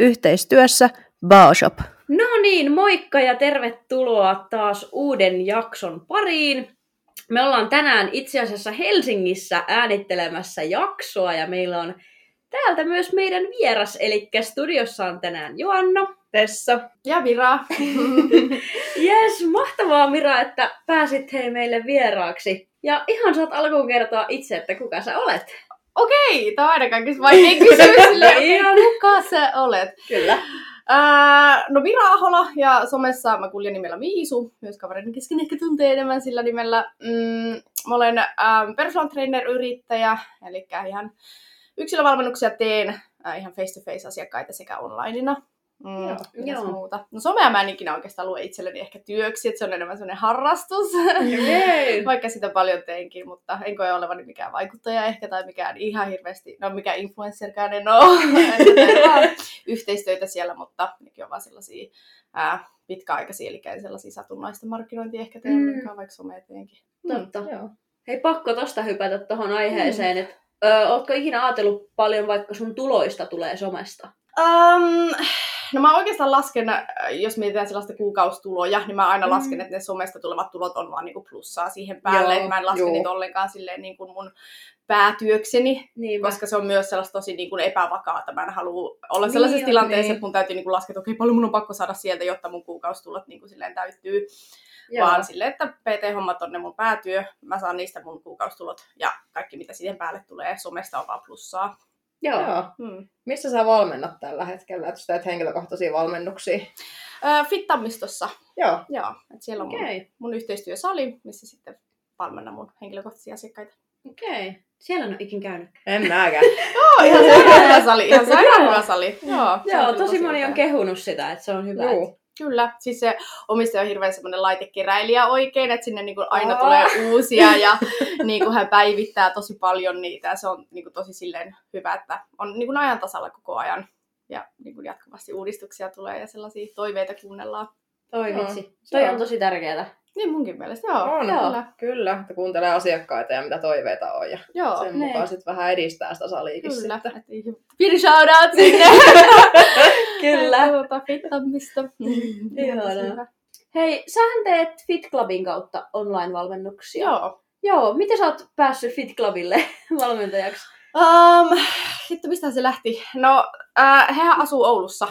yhteistyössä Baoshop. No niin, moikka ja tervetuloa taas uuden jakson pariin. Me ollaan tänään itse asiassa Helsingissä äänittelemässä jaksoa ja meillä on täältä myös meidän vieras, eli studiossa on tänään Joanna. Tessa. Ja Mira. Jes, mahtavaa Mira, että pääsit hei meille vieraaksi. Ja ihan saat alkuun kertoa itse, että kuka sä olet. Okei, tämä on aina kaikista vaikein kysymys. Silleen, okay, kuka sä olet? Kyllä. Ää, no Mira Ahola ja somessa mä kuljen nimellä Miisu, myös kavereiden kesken ehkä tuntee enemmän sillä nimellä. Mm, mä olen ähm, personal trainer-yrittäjä, eli ihan yksilövalmennuksia teen äh, ihan face-to-face asiakkaita sekä onlineina. Mm, Joo. Joo. Muuta? No somea mä en ikinä oikeastaan lue itselleni ehkä työksi, että se on enemmän sellainen harrastus. Vaikka sitä paljon teenkin, mutta en koe olevani mikään vaikuttaja ehkä tai mikään ihan hirveästi, no mikä influencerkään en ole. Että yhteistyötä siellä, mutta nekin on vaan sellaisia ää, pitkäaikaisia, eli en sellaisia satunnaista markkinointia ehkä tee Mm. ollenkaan, vaikka somea teenkin. Totta. Joo. Hei, pakko tosta hypätä tuohon aiheeseen, että ö, ootko ikinä ajatellut paljon vaikka sun tuloista tulee somesta? Um, no mä oikeastaan lasken, äh, jos mietitään sellaista kuukaustuloja, niin mä aina Mm. lasken, että ne somesta tulevat tulot on vaan niinku plussaa siihen päälle. Joo, mä en laske joo. niitä ollenkaan silleen niin kuin mun päätyökseni, Niin, koska se on myös sellaista tosi niin kuin epävakaata. Mä en halua olla Niin sellaisessa on, tilanteessa, niin. että mun täytyy niin kuin laskea, että okei, paljon mun on pakko saada sieltä, jotta mun kuukausitulot niin kuin silleen täyttyy. Joo. Vaan silleen, että PT-hommat on ne mun päätyö, mä saan niistä mun kuukausitulot ja kaikki mitä siihen päälle tulee somesta on vaan plussaa. Joo. Joo. Hmm. Missä sä valmennat tällä hetkellä? Että sä teet henkilökohtaisia valmennuksia? Öö, Fittamistossa Joo. Joo, että siellä on mun, Okei, mun yhteistyösali, missä sitten valmennan mun henkilökohtaisia asiakkaita. okei. Siellä en ole ikin käynyt. En mäkään. Joo, ihan sairaan sali, ihan sairaan sali. Joo, Joo, tosi moni on kehunut sitä, että se on hyvä. Joo. Kyllä, siis se omistaja on hirveän semmoinen laitekeräilijä oikein, että sinne niin kuin aina Aa. tulee uusia ja niin kuin hän päivittää tosi paljon niitä ja se on niin kuin tosi silleen hyvä, että on niin kuin ajan tasalla koko ajan ja niin kuin jatkuvasti uudistuksia tulee ja sellaisia toiveita kuunnellaan. Toi vitsi. Toi on tosi tärkeää. Niin munkin mielestä, joo. On, Joo. Kyllä. Kyllä, että kuuntelee asiakkaita ja mitä toiveita on. Ja Joo, sen ne. mukaan sitten vähän edistää sitä saliikin kyllä. sitten. Pieni shoutout sinne. Kyllä. Tuota, fittamista. Hyvä. Hei, sähän teet Fit Clubin kautta online-valmennuksia. Joo. Joo, miten sä oot päässyt Fit Clubille valmentajaksi? Um, hitto, mistä se lähti? No, äh, hehän asuu Oulussa.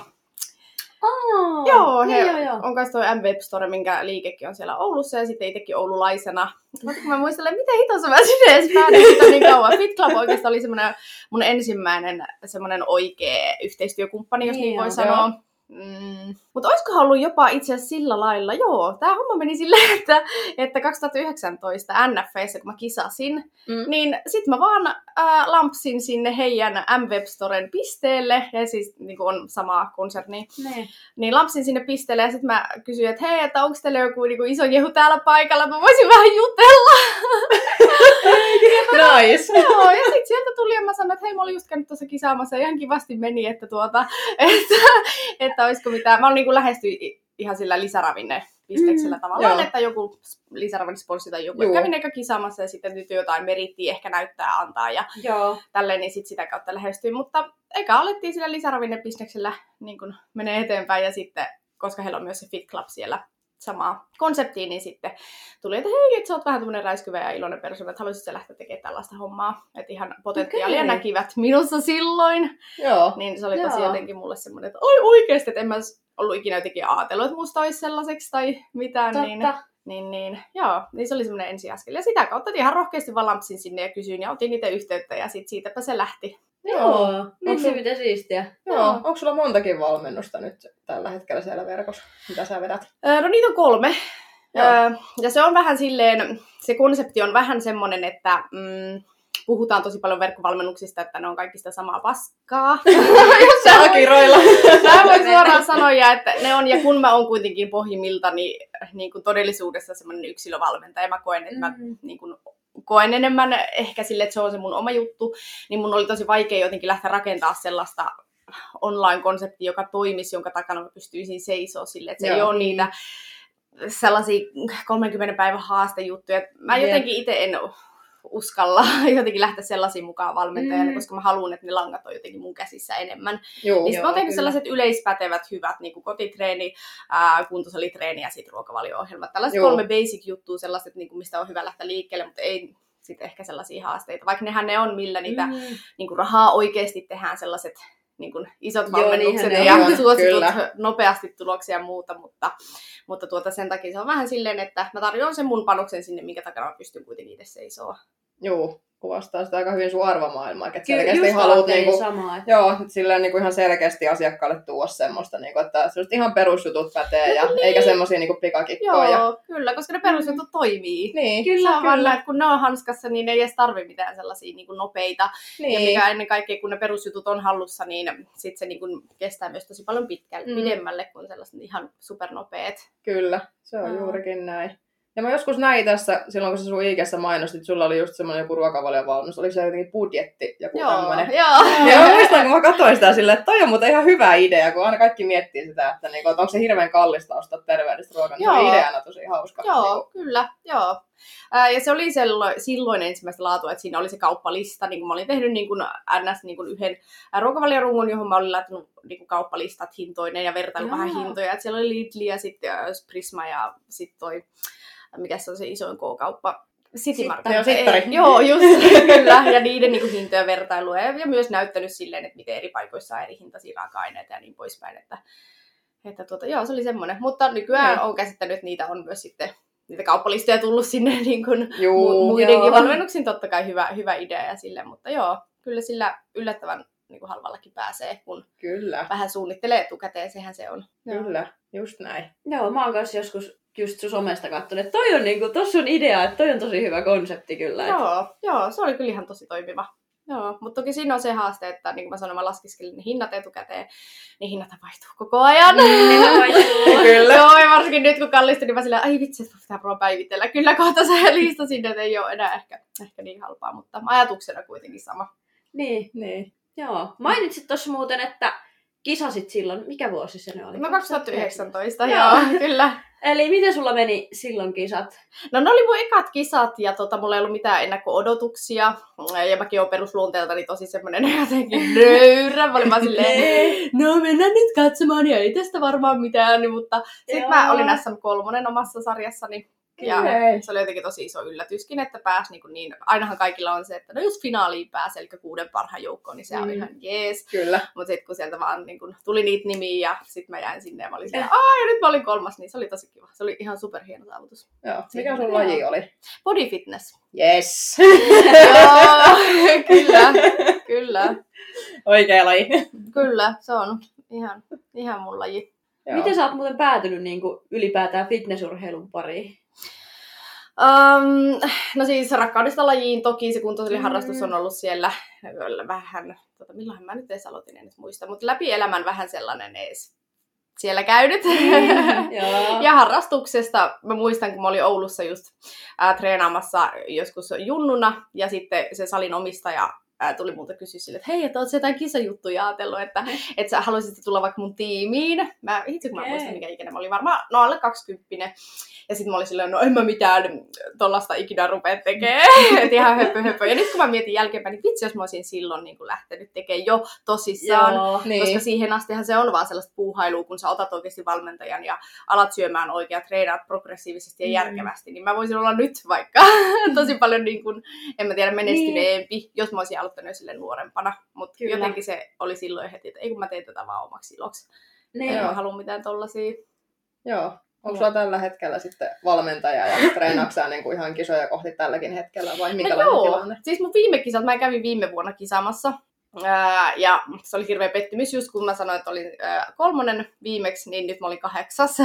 Aa, joo, niin, he joo, joo. on kanssa toi M-Web Store, minkä liikekin on siellä Oulussa ja sitten itsekin oululaisena. Mutta kun mä muistelen, miten hitossa mä sinne edes päädyin niin kauan. Fit Club oikeastaan oli semmoinen mun ensimmäinen semmoinen oikea yhteistyökumppani, jos Niin niin, voi sanoa. Mm. Mutta olisikohan ollut jopa itse asiassa sillä lailla, joo, tämä homma meni silleen, että, että 2019 NFEissä, kun mä kisasin, Mm. niin sit mä vaan äh, lampsin sinne heidän M-Web Storen pisteelle, ja siis niin on sama konserni, Ne. niin lampsin sinne pisteelle ja sitten mä kysyin, että hei, että onko teillä joku niinku, iso jehu täällä paikalla, mä voisin vähän jutella. Nice. Joo, ja sitten sieltä tuli ja mä sanoin, että hei, mä olin just käynyt tuossa kisaamassa ja ihan kivasti meni, että tuota, että, että olisiko mitään. Mä olin niinku lähestyin i- ihan sillä lisäravinne pisteksellä Mm, tavallaan, joo. että joku lisäravinnesponsi tai joku. Joo. Kävin eikä kisaamassa ja sitten nyt jotain merittiä ehkä näyttää antaa ja Joo. tälleen, niin sit sitä kautta lähestyin. Mutta eikä alettiin sillä lisäravinnebisneksellä niin kun menee eteenpäin ja sitten, koska heillä on myös se Fit Club siellä samaa konseptia, niin sitten tuli, että hei, että sä oot vähän tämmönen räiskyvä ja iloinen persoona, että haluaisit sä lähteä tekemään tällaista hommaa. Että ihan potentiaalia Okei. näkivät minussa silloin. Joo. Niin se oli tosi Joo. jotenkin mulle semmoinen, että oi oikeesti, että en mä ollut ikinä jotenkin ajatellut, että musta olisi sellaiseksi tai mitään. Niin, Totta. niin, niin, joo, niin se oli semmoinen ensiaskel. Ja sitä kautta ihan rohkeasti vaan lampsin sinne ja kysyin ja otin niitä yhteyttä ja sit siitäpä se lähti. Joo. Vitsi, Onko- miten siistiä. Joo. Joo. Onko sulla montakin valmennusta nyt tällä hetkellä siellä verkossa? Mitä sä vedät? Öö, no niitä on kolme. Joo. Öö, ja se on vähän silleen, se konsepti on vähän semmoinen, että mm, puhutaan tosi paljon verkkovalmennuksista, että ne on kaikista samaa paskaa. Sääkiroilla. Mä voin suoraan sanoa, että ne on, ja kun mä oon kuitenkin pohjimmiltani niin kuin todellisuudessa semmoinen yksilövalmentaja, mä koen, että mä Mm. niin kuin, koen enemmän ehkä sille, että se on se mun oma juttu, niin mun oli tosi vaikea jotenkin lähteä rakentaa sellaista online-konseptia, joka toimisi, jonka takana mä pystyisin seisoa sille, että se ei Joo. ole niitä sellaisia 30 päivän haastejuttuja. Mä jotenkin itse en uskalla jotenkin lähteä sellaisiin mukaan valmentajana, Mm. koska mä haluan, että ne langat on jotenkin mun käsissä enemmän. Juu. Niin sit mä oon Joo, tehnyt sellaiset yleispätevät hyvät niin kuin kotitreeni, ää, kuntosalitreeni ja sitten ruokavalio-ohjelmat. Tällaiset Joo. kolme basic juttua, sellaiset, niin kuin, mistä on hyvä lähteä liikkeelle, mutta ei sitten ehkä sellaisia haasteita. Vaikka nehän ne on, millä niitä Mm. niin kuin rahaa oikeasti tehdään sellaiset niin kuin isot Joo, valmennukset ne ja on, suositut kyllä. nopeasti tuloksia ja muuta, mutta, mutta tuota sen takia se on vähän silleen, että mä tarjoan sen mun panoksen sinne, minkä takana mä pystyn kuitenkin itse seisoo. Juu, kuvastaa sitä aika hyvin sun arvomaailmaa, että Kyllä, selkeästi haluat niinku, samaa. Että... Joo, että silleen niin kuin ihan selkeästi asiakkaalle tuoda semmoista, niin kuin, että sellaiset ihan perusjutut pätee, ja Niin. eikä semmoisia niin pikakikkoja. Joo, Ja... kyllä, koska ne perusjutut toimii. Niin, Kyllä, vaan kyllä. näin, että kun ne on hanskassa, niin ne ei edes tarvi mitään sellaisia niin kuin nopeita. niin. Ja mikä ennen kaikkea, kun ne perusjutut on hallussa, niin sit se niin kuin kestää myös tosi paljon pitkälle, Mm. mm. pidemmälle kuin sellaiset ihan supernopeet. Kyllä, se on Joo. juurikin näin. Ja mä joskus näin tässä, silloin kun sä sun iikessä mainostit, sulla oli just semmoinen joku ruokavaliovalmennus, oliko se jotenkin budjetti, joku Joo, tämmöinen. joo. Ja mä muistan, kun mä katsoin sitä silleen, että toi on muuten ihan hyvä idea, kun aina kaikki miettii sitä, että, niinku, että onko se hirveän kallista ostaa terveellistä ruokaa. niin Joo. ideana tosi hauska. Joo, Niinku, kyllä, joo. Ää, ja se oli silloin, silloin ensimmäistä laatua, että siinä oli se kauppalista, niin kuin mä olin tehnyt niin kuin NS niin kuin yhden ää, ruokavaliorunkun, johon mä olin laittanut niin kuin kauppalistat hintoinen ja vertailu vähän hintoja. Et siellä oli Lidl ja sitten ää, Prisma ja sitten toi, mikä se on se isoin K-kauppa, City Market. Joo, Sittari. Ei, Joo, just kyllä. Ja niiden niin kuin, hintoja vertailua ja, ja myös näyttänyt silleen, että miten eri paikoissa on eri hintaisia raaka-aineita ja niin poispäin. Että, että tuota, joo, se oli semmoinen. Mutta nykyään Joo. on käsittänyt, että niitä on myös sitten niitä kauppalistoja tullut sinne niin kuin Juu, mu- muidenkin joo. valmennuksiin totta kai hyvä, hyvä idea ja sille, mutta joo, kyllä sillä yllättävän niin kuin halvallakin pääsee, kun Kyllä, vähän suunnittelee etukäteen, sehän se on. kyllä, just näin. Joo, mä oon kanssa joskus just sun somesta katsonut, että toi on niinku, tossa on idea, että toi on tosi hyvä konsepti kyllä. Joo, joo, se oli kyllä ihan tosi toimiva. Joo, mutta toki siinä on se haaste, että niin kuin mä sanoin, mä laskiskelin ne hinnat etukäteen, niin hinnat vaihtuu koko ajan. Vaihtuu. Kyllä. Joo, ja varsinkin nyt kun kallistui, niin mä silleen, ai vitsi, että pitää varmaan päivitellä. Kyllä kohta se listasin, että ei ole enää ehkä, ehkä niin halpaa, mutta ajatuksena kuitenkin sama. Niin, Niin. joo. Mainitsit tuossa muuten, että kisasit silloin, mikä vuosi se nyt oli? No 2019, Joo. joo, kyllä. Eli miten sulla meni silloin kisat? No ne oli mun ekat kisat ja tota, mulla ei ollut mitään ennakko-odotuksia. Ja mäkin oon perusluonteeltani tosi semmonen jotenkin nöyrä. Mä olin vaan silleen, no mennään nyt katsomaan ja ei tästä varmaan mitään. Mutta sitten mä olin SM3 omassa sarjassani. Ja se oli jotenkin tosi iso yllätyskin, että pääsi niin, kuin niin ainahan kaikilla on se, että no jos finaaliin pääsee, eli kuuden parhaan joukkoon, niin se on Mm. ihan jees. Kyllä. Mutta sitten kun sieltä vaan niin kun tuli niitä nimiä ja sitten mä jäin sinne ja mä olin siellä, aah, ja nyt mä olin kolmas, niin se oli tosi kiva. Se oli ihan superhieno saavutus. Joo. Mikä sun laji oli? Body fitness. Yes. Joo, kyllä, kyllä, Oikea laji. kyllä, se on ihan, ihan mun laji. Joo. Miten sä oot muuten päätynyt niin kuin, ylipäätään fitnessurheilun pariin? Um, no siis rakkaudesta lajiin toki se kuntosaliharrastus Mm. on ollut siellä kyllä vähän, tota, milloin mä nyt edes aloitin, en nyt muista, mutta läpi elämän vähän sellainen ees siellä käynyt. Joo. Ja harrastuksesta, mä muistan, kun mä olin Oulussa just ää, treenaamassa joskus junnuna, ja sitten se salin omistaja ää, tuli multa kysyä sille, että hei, että sä jotain kisajuttuja ajatellut, että et sä haluaisit tulla vaikka mun tiimiin. Mä itse kun mä muistan, mikä ikinä mä olin varmaan, no alle 20. Ja sitten mä olin silleen, no en mä mitään tollasta ikinä rupea tekemään. että ihan höpö, höpö. Ja nyt kun mä mietin jälkeenpäin, niin vitsi, jos mä olisin silloin niin lähtenyt tekemään jo tosissaan. Joo. Niin. Koska siihen astihan se on vaan sellaista puuhailua, kun sä otat oikeasti valmentajan ja alat syömään oikein, treenaat progressiivisesti ja Mm. järkevästi, niin mä voisin olla nyt vaikka tosi paljon, niin kuin, en mä tiedä, menestyneempi, jos mä olisin aloittanut jo sille nuorempana. Mutta Kyllä. jotenkin se oli silloin heti, että ei kun mä teen tätä vaan omaksi iloksi. Niin. En halua mitään tollasia. Joo. Onko sulla tällä hetkellä sitten valmentaja ja treenaatko niin kuin ihan kisoja kohti tälläkin hetkellä vai No minkälainen joo, tilanne? siis mun viime kisat, mä kävin viime vuonna kisaamassa. Ää, ja se oli hirveä pettymys, just kun mä sanoin, että olin ää, kolmonen viimeksi, niin nyt mä olin kahdeksas.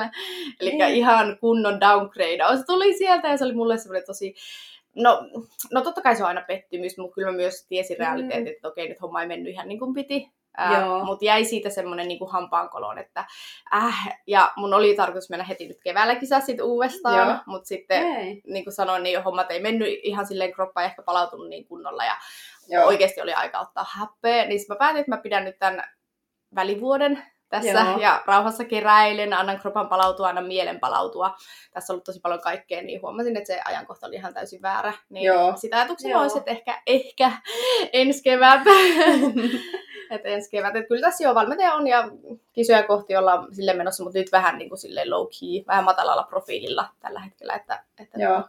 Eli Niin. ihan kunnon downgrade. tuli sieltä ja se oli mulle semmoinen tosi... No, no totta kai se on aina pettymys, mutta kyllä mä myös tiesin Mm. realiteetit, että okei, nyt homma ei mennyt ihan niin kuin piti. Mutta jäi siitä semmoinen niin hampaankoloon, että äh, ja mun oli tarkoitus mennä heti nyt keväällä kisaa sit Joo. uudestaan, mutta sitten Ei. niin kuin sanoin, niin hommat ei mennyt ihan silleen, kroppa ei ehkä palautunut niin kunnolla ja Joo. oikeasti oli aika ottaa happea. Niin mä päätin, että mä pidän nyt tämän välivuoden tässä Joo. ja rauhassa keräilen, annan kropan palautua, annan mielen palautua. Tässä on ollut tosi paljon kaikkea, niin huomasin, että se ajankohta oli ihan täysin väärä. Niin Joo. sitä ajatuksena olisi, että ehkä, ehkä ensi kevät. että ensi kevät. Et kyllä tässä jo valmentaja on ja kisoja kohti ollaan sille menossa, mutta nyt vähän niin kuin silleen low key, vähän matalalla profiililla tällä hetkellä, että, että Joo.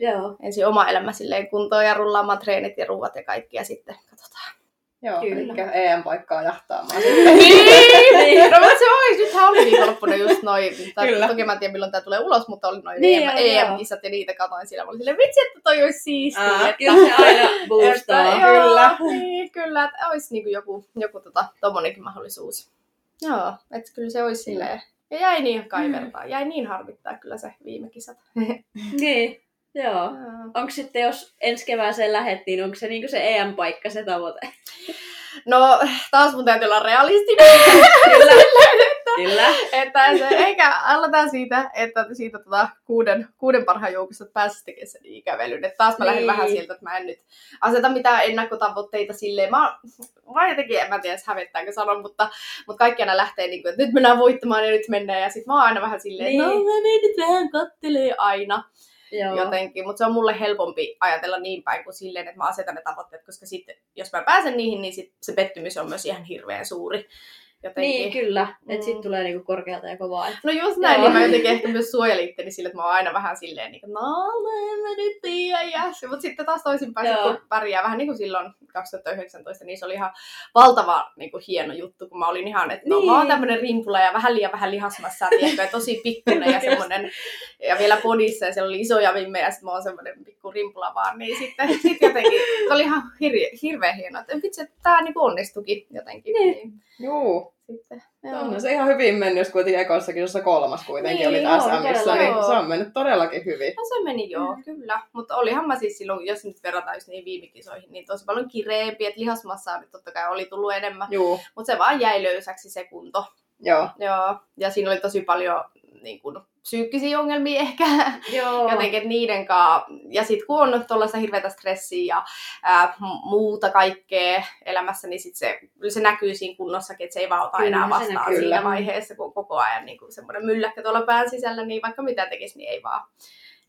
Joo. ensin oma elämä silleen kuntoon ja rullaamaan treenit ja ruuat ja kaikki ja sitten katsotaan. Joo, Kyllä. eli EM-paikkaa jahtaamaan. niin, no mutta se olisi, nythän oli viikonloppuna just noin, tai toki mä en tiedä milloin tämä tulee ulos, mutta oli noin Niin. EM-kisat ja niitä katoin siellä. Mä olin silleen, vitsi, että toi olisi siistiä. Aa, että, Kyllä se aina boostaa. että, joo, Kyllä. Niin, kyllä, että olisi niinku joku, joku tota, tommonenkin mahdollisuus. Joo, että kyllä se olisi silleen. Ja jäi niin kaivertaa, jäi niin harmittaa kyllä se viime kisat. Niin, joo. Joo. Onko sitten, jos ensi kevääseen lähettiin, onko se niinku se EM-paikka se tavoite? No, taas mun täytyy olla realistinen. Kyllä. Kyllä. että se, eikä aloitetaan siitä, että siitä tota, kuuden, kuuden parhaan joukosta pääsisi tekemään sen ikävelyn. Että taas mä lähden Niin. vähän sieltä, että mä en nyt aseta mitään ennakkotavoitteita silleen. Mä, mä jotenkin, en mä tiedä, hävettääkö sanon, mutta, mutta kaikki aina lähtee niin kuin, että nyt mennään voittamaan ja nyt mennään. Ja sitten mä oon aina vähän silleen, Niin. no mä menen nyt vähän kattelee aina Joo. jotenkin. Mutta se on mulle helpompi ajatella niin päin kuin silleen, että mä asetan ne tavoitteet, koska sitten jos mä pääsen niihin, niin sit se pettymys on myös ihan hirveän suuri. Jotenkin. Niin, kyllä. Että Mm. sit tulee niinku korkealta ja kovaa. Et... No just näin, Joo. niin mä jotenkin ehkä myös suojelin itteni sille, että mä oon aina vähän silleen, niin kuin, no, en mä nyt tiedä. Ja, mutta sitten taas toisinpäin, kun pärjää vähän niin kuin silloin 2019, niin se oli ihan valtava niin kuin hieno juttu, kun mä olin ihan, että no, Niin. mä oon tämmönen rimpula ja vähän liian vähän lihasmassa, tiedätkö, ja tosi pikkunen ja semmonen, ja vielä podissa, ja siellä oli isoja vimmejä, ja sitten mä oon semmonen pikku rimpula vaan, niin sitten sit jotenkin, se oli ihan hirveä, hirveän hienoa, että vitsi, että tää niin onnistukin jotenkin. Niin. Niin. Juu, Sitten, on se ihan hyvin mennyt, jos kuitenkin ekossakin, jossa kolmas kuitenkin Niin, oli joo, SMissä, niin joo. se on mennyt todellakin hyvin. No se meni joo, mm. kyllä. Mutta olihan mä siis silloin, jos nyt verrataan just niihin viime kisoihin, niin tosi paljon kireempi, että lihasmassaa nyt totta kai oli tullut enemmän. Mutta se vaan jäi löysäksi se kunto. joo. Joo, ja siinä oli tosi paljon niin kun, psyykkisiä ongelmia ehkä. Joo. Jotenkin, niiden kanssa. Ja sitten kun on tuollaista hirveätä stressiä ja ää, muuta kaikkea elämässä, niin sit se, se näkyy siinä kunnossakin, että se ei vaan ota Kyllä, enää vastaan näkyy. siinä vaiheessa, kun koko ajan niin semmoinen mylläkkä tuolla pään sisällä, niin vaikka mitä tekisi, niin ei vaan,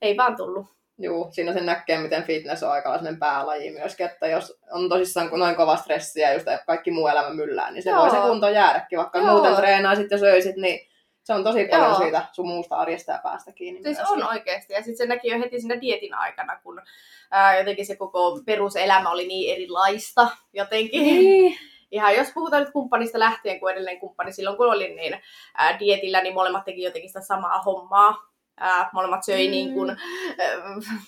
ei vaan tullut. Juu, siinä sen näkee, miten fitness on aika sellainen päälaji myöskin, että jos on tosissaan noin kova stressi ja just kaikki muu elämä myllää, niin se Joo. voi se kunto jäädäkin, vaikka Joo. muuten treenaisit ja söisit, niin se on tosi paljon Joo. siitä sun muusta arjesta ja päästä kiinni. Siis myöskin. on oikeasti. Ja sitten se näki jo heti siinä dietin aikana, kun ää, jotenkin se koko peruselämä oli niin erilaista jotenkin. Niin. Ihan jos puhutaan nyt kumppanista lähtien, kun edellinen kumppani silloin kun olin niin ää, dietillä, niin molemmat teki jotenkin sitä samaa hommaa. Ää, molemmat söi Mm. niin kuin, ää,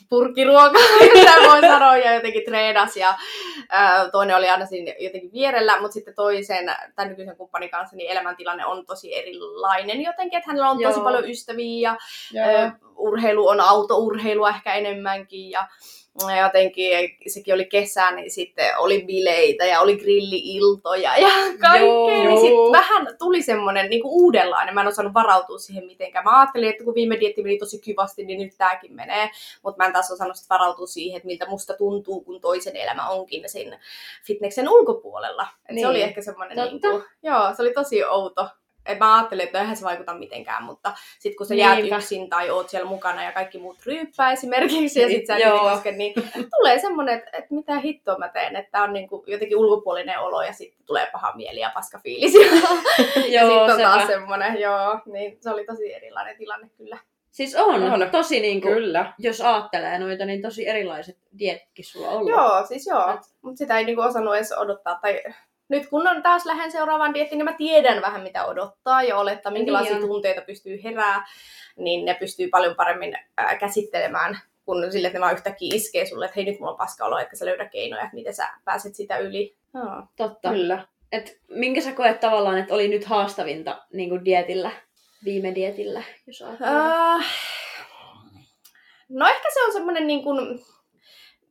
purkkiruokaa, mitä voi sanoa, ja jotenkin treenasi. Ja ää, toinen oli aina siinä jotenkin vierellä, mutta sitten toisen, tämän nykyisen kumppanin kanssa, niin elämäntilanne on tosi erilainen jotenkin, että hänellä on tosi Joo. paljon ystäviä ja. Ö, urheilu on autourheilua ehkä enemmänkin ja jotenkin sekin oli kesä, niin sitten oli bileitä ja oli grilliiltoja ja kaikkea. Joo. Niin sitten vähän tuli semmoinen niin uudenlainen. Mä en osannut varautua siihen mitenkään. Mä ajattelin, että kun viime dietti meni tosi kivasti, niin nyt tääkin menee. Mutta mä en taas osannut sit varautua siihen, että miltä musta tuntuu, kun toisen elämä onkin sen fitneksen ulkopuolella. Et Niin. Se oli ehkä semmoinen, niin kuin, joo, se oli tosi outo. Et mä ajattelin, että eihän se vaikuta mitenkään, mutta sitten kun sä jäät Niinpä. yksin tai oot siellä mukana ja kaikki muut ryyppää esimerkiksi ja sit sä Joo. et koske, niin tulee semmoinen, että, että mitä hittoa mä teen, että on niinku jotenkin ulkopuolinen olo ja sitten tulee paha mieli ja paska fiilis. ja sitten on sepä. taas semmoinen, joo, niin se oli tosi erilainen tilanne kyllä. Siis on, On. tosi niinku, Kyllä. jos ajattelee noita, niin tosi erilaiset dietkin sulla on ollut. Joo, siis joo, mutta sitä ei niinku osannut edes odottaa. Tai nyt kun on taas lähden seuraavaan diettiin, niin mä tiedän vähän mitä odottaa ja olettaa, minkälaisia Niin tunteita pystyy herää, niin ne pystyy paljon paremmin ää, käsittelemään kun sille, että ne vaan yhtäkkiä iskee sulle, että hei nyt mulla on paska olo, että sä löydä keinoja, että miten sä pääset sitä yli. Joo. Totta. Kyllä. Et minkä sä koet tavallaan, että oli nyt haastavinta niin kuin dietillä, viime dietillä, jos ajattelee? Äh, no ehkä se on semmoinen niin kuin,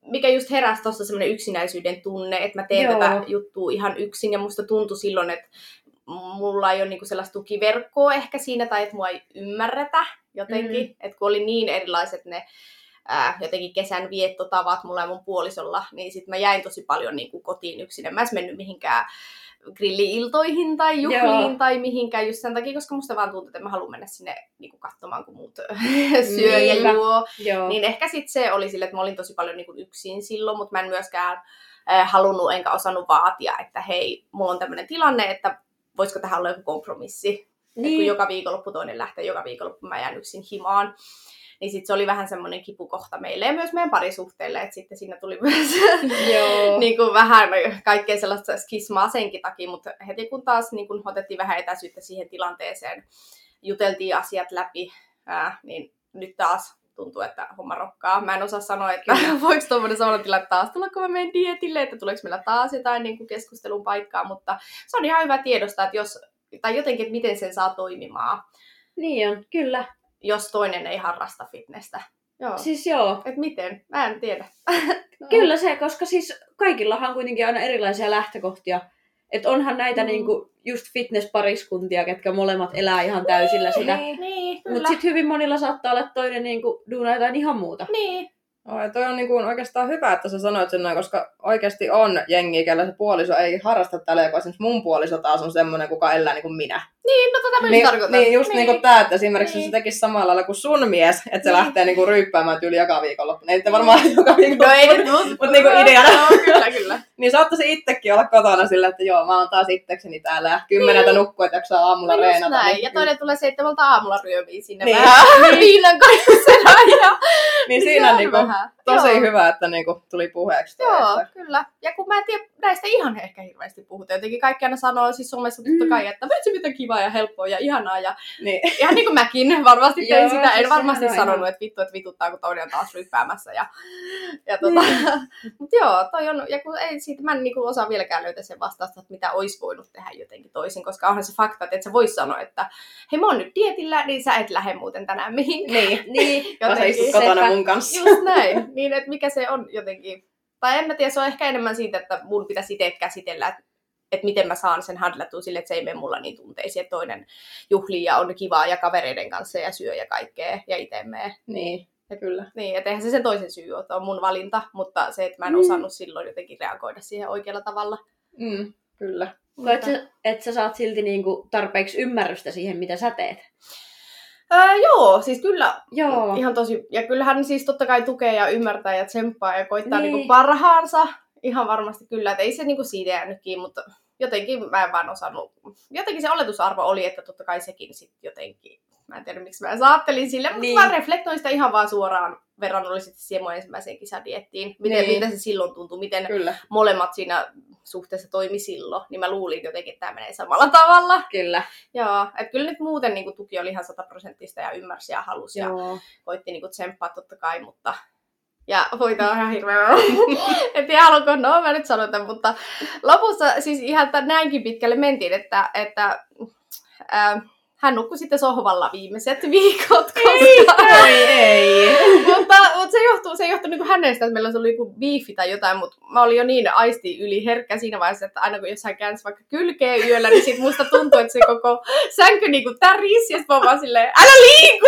mikä just heräsi tuossa semmoinen yksinäisyyden tunne, että mä teen Joo. tätä juttua ihan yksin ja musta tuntui silloin, että mulla ei ole niinku sellaista tukiverkkoa ehkä siinä tai että mua ei ymmärretä jotenkin, mm. että kun oli niin erilaiset ne ää, jotenkin kesän viettotavat mulla ja mun puolisolla, niin sitten mä jäin tosi paljon niin kuin kotiin yksin. En mä edes mennyt mihinkään grilliiltoihin tai juhliin Joo. tai mihinkään just sen takia, koska musta vaan tuntuu, että mä haluan mennä sinne niin kuin katsomaan, kun muut syö ja Niinpä. juo. Joo. Niin ehkä sitten se oli sille, että mä olin tosi paljon niin kuin yksin silloin, mutta mä en myöskään äh, halunnut enkä osannut vaatia, että hei, mulla on tämmöinen tilanne, että voisiko tähän olla joku kompromissi. Niin. Kun niin, joka viikonloppu toinen lähtee, joka viikonloppu mä jään yksin himaan. Niin sitten se oli vähän semmoinen kipukohta meille ja myös meidän parisuhteelle, että sitten siinä tuli myös joo. niin kuin vähän kaikkea sellaista skismaa senkin takia, mutta heti kun taas niin kun otettiin vähän etäisyyttä siihen tilanteeseen, juteltiin asiat läpi, ää, niin nyt taas tuntuu, että homma rokkaa. Mä en osaa sanoa, että voiko tuommoinen samalla tilanne taas tulla, kun mä menen dietille, että tuleeko meillä taas jotain niin kuin keskustelun paikkaa, mutta se on ihan hyvä tiedostaa, että jos, tai jotenkin, että miten sen saa toimimaan, niin on, kyllä. Jos toinen ei harrasta fitnessä. Joo. Siis joo, Et miten? Mä en tiedä. Kyllä se, koska siis kaikillahan on kuitenkin aina erilaisia lähtökohtia. Että onhan näitä Mm. niinku just fitnesspariskuntia, ketkä molemmat elää ihan täysillä sitä. Niin, niin kyllä. Mutta sitten hyvin monilla saattaa olla toinen niinku duunaa jotain ihan muuta. Niin, Ja toi on niinku oikeastaan hyvä, että sä sanoit sen noin, koska oikeasti on jengi, kellä se puoliso ei harrasta tällä, joka esimerkiksi mun puoliso taas on semmoinen, kuka elää niin kuin minä. niin, no tätä mä Niin, tarkoitan. niin just niin. kuin tää, että esimerkiksi Niin. niin. se tekisi samalla lailla kuin sun mies, että se Niin. lähtee niinku ryyppäämään tyyli joka viikonloppu. Ei nyt varmaan joka viikonloppu, No ei mutta mut niinku ideana. Joo, kyllä, kyllä. Niin saattaisi itsekin olla kotona sillä, että joo, mä oon taas itsekseni täällä ja kymmeneltä Niin. nukkua, että jaksaa aamulla No reenata. näin. Niin, Ja toinen tulee seitsemältä aamulla ryömiin sinne Niin. vähän viinan kanssa. Ja, niin se siinä on niinku, vähän. Tosi Joo. hyvä, että niinku tuli puheeksi. toi, Joo, Että, kyllä. Ja kun mä en tiedä, näistä ihan ehkä hirveästi puhuta. Jotenkin kaikki aina sanoo siis somessa totta Mm. kai, että vitsi mitä kivaa ja helppoa ja ihanaa. Ja niin. ihan niin kuin mäkin varmasti tein Joo, sitä. En siis varmasti sanonut, ihan- että vittu, että vituttaa, kun toinen on taas ryppäämässä. Ja, ja tota, Mutta joo, toi on, ja kun ei siitä, mä en niinku osaa vieläkään löytää sen vastausta, että mitä olisi voinut tehdä jotenkin toisin, koska onhan se fakta, että et sä vois sanoa, että hei mä oon nyt dietillä, niin sä et lähde muuten tänään mihinkään. niin. Niin, Vaan sä istut Jotenkin. kotona mun kanssa. Just näin, niin että mikä se on jotenkin, tai en mä tiedä, se on ehkä enemmän siitä, että mun pitäisi itse käsitellä, että että miten mä saan sen handlattua sille, että se ei mene mulla niin tunteisiin, että toinen juhlii ja on kivaa ja kavereiden kanssa ja syö ja kaikkea ja itse mee. Niin, ja kyllä. Niin, että eihän se sen toisen syy ole, että on mun valinta, mutta se, että mä en Mm. osannut silloin jotenkin reagoida siihen oikealla tavalla. Mm, kyllä. Koet sä, että sä saat silti niinku tarpeeksi ymmärrystä siihen, mitä sä teet? Ää, joo, siis kyllä Joo. ihan tosi, ja kyllähän siis totta kai tukee ja ymmärtää ja tsemppaa ja koittaa Niin. niin. niinku parhaansa. Ihan varmasti kyllä, että ei se niinku siitä jäänyt kiinni, mutta jotenkin mä en vaan osannut. Jotenkin se oletusarvo oli, että totta kai sekin sitten jotenkin, mä en tiedä miksi mä saattelin sille, mutta Niin. mä reflektoin sitä ihan vaan suoraan verrannollisesti siihen mun ensimmäiseen kisadiettiin. Miten, Niin. miltä se silloin tuntui, miten Kyllä, molemmat siinä suhteessa toimi silloin, niin mä luulin jotenkin, että tämä menee samalla tavalla. Kyllä. Joo, että kyllä nyt muuten niin kuin, tuki oli ihan sataprosenttista ja ymmärsi ja halusi ja Joo. koitti niin kuin, tsemppaa totta kai, mutta ja voita on ihan hirveä. en tiedä, haluanko, no mä nyt sanon tämän, mutta lopussa siis ihan näinkin pitkälle mentiin, että, että ää, hän nukkui sitten sohvalla viimeiset viikot. Koska, Ei, ei. mutta, mutta se johtuu, se johtui niin hänestä, että meillä oli joku biifi tai jotain, mutta mä olin jo niin aisti yli herkkä siinä vaiheessa, että aina kun jossain käänsi vaikka kylkeä yöllä, niin sit musta tuntui, että se koko sänky niinku tärisi, ja sit mä vaan silleen, älä liiku!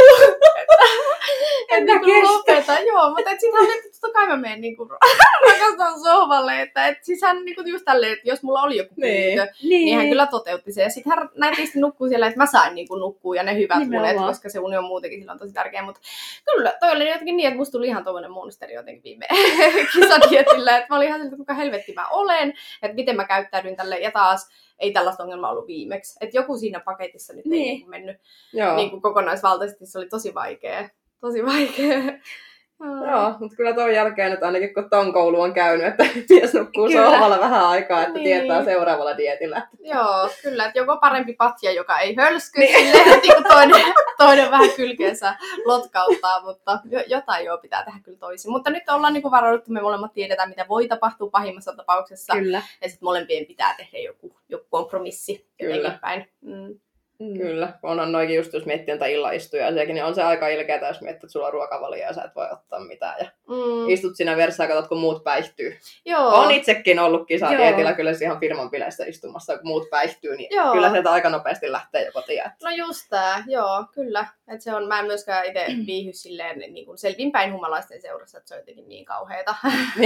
että niinku kestä. lopeta, joo, mutta et sit hän oli, että totta kai mä menen niinku rakastan sohvalle, että et siis hän niinku just tälleen, että jos mulla oli joku Niin. pyyntö, Niin. niin hän kyllä toteutti sen. Ja sitten hän nätisti nukkuu siellä, että mä sain niinku nukkua ja ne hyvät Nimenomaan. unet, koska se uni on muutenkin silloin tosi tärkeä. Mutta kyllä, toi oli jotenkin niin, että musta tuli ihan tommonen monsteri jotenkin viime kisadietillä. Että mä olin ihan siltä, kuka helvetti mä olen, että miten mä käyttäydyn tälle. Ja taas ei tällaista ongelmaa ollut viimeksi. Että joku siinä paketissa nyt ei Niin. niinku mennyt Joo. niin kuin kokonaisvaltaisesti. Se oli tosi vaikea. Tosi vaikea. Joo. Joo, mutta kyllä tuon jälkeen nyt ainakin kun ton koulu on käynyt, että mies nukkuu Kyllä. sohvalla vähän aikaa, että Niin. tietää seuraavalla dietillä. Joo, kyllä, että joko parempi patja, joka ei hölsky niin. heti kun toinen, toinen vähän kylkeensä lotkauttaa, mutta jo, jotain joo pitää tehdä kyllä toisin. Mutta nyt ollaan niin varauduttu, me molemmat tiedetään, mitä voi tapahtua pahimmassa tapauksessa, Kyllä. ja sitten molempien pitää tehdä joku, joku kompromissi Kyllä. jotenkin päin. Mm. Mm. Kyllä, onhan noikin just, jos miettii jotain illaistuja niin on se aika ilkeätä, jos miettii, että sulla on ruokavalio ja sä et voi ottaa mitään. Ja Mm. istut siinä vieressä ja katsot, kun muut päihtyy. Joo. On itsekin ollut kisadietillä kyllä ihan firman bileissä istumassa, kun muut päihtyy, niin Joo. kyllä sieltä aika nopeasti lähtee jo kotiin. No just tää, joo, kyllä. Et se on, mä en myöskään itse viihy silleen niin kuin selvinpäin humalaisten seurassa, että se on jotenkin niin kauheeta.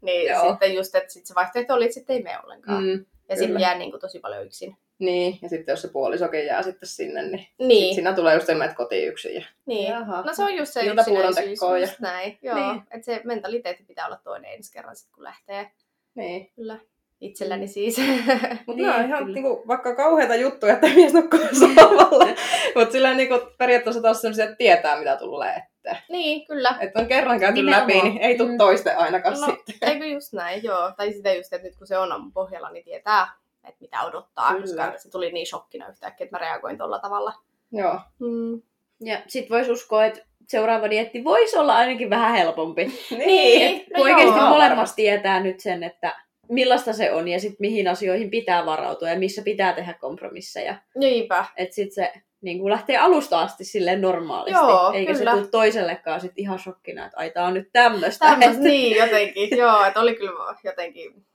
niin Joo. sitten just, että sit se vaihtoehto oli, että sitten ei mene ollenkaan. Mm, ja sitten jää niin kuin tosi paljon yksin. Niin, ja sitten jos se puolisokin jää sitten sinne, niin, niin. Niin, siinä tulee just se, että kotiin yksin. Ja... niin. Jaha. No se on just se yksinäisyys, ja- näin. Joo, Niin. että se mentaliteetti pitää olla toinen ensi kerran, sit kun lähtee. Niin. Kyllä, itselläni Mm. siis. Mutta Niin, nämä on ihan kyllä. niinku, vaikka kauheita juttuja, että mies nukkuu sohvalla. Mutta sillä niinku, periaatteessa taas sellaisia, että tietää mitä tulee eteen. niin, kyllä. Että on kerran käyty Nimenomaan. läpi, niin ei tule Mm. toiste ainakaan No, sitten. eikö just näin, joo. Tai sitä just, että nyt kun se on pohjalla, niin tietää, että mitä odottaa. Kyllä. Koska se tuli niin shokkina yhtäkkiä, että mä reagoin tuolla tavalla. Joo. Mm. Ja sit vois uskoa, että seuraava dietti voisi olla ainakin vähän helpompi. Niin, no kun oikeasti joo. molemmat varmasti. tietää nyt sen, että millaista se on ja sit mihin asioihin pitää varautua ja missä pitää tehdä kompromisseja. Niinpä. Että sit se niin kuin lähtee alusta asti silleen normaalisti. Joo, eikä kyllä. se tule toisellekaan sit ihan shokkina, että ai tää on nyt tämmöistä. Tämmöistä, niin jotenkin. joo, että oli kyllä jotenkin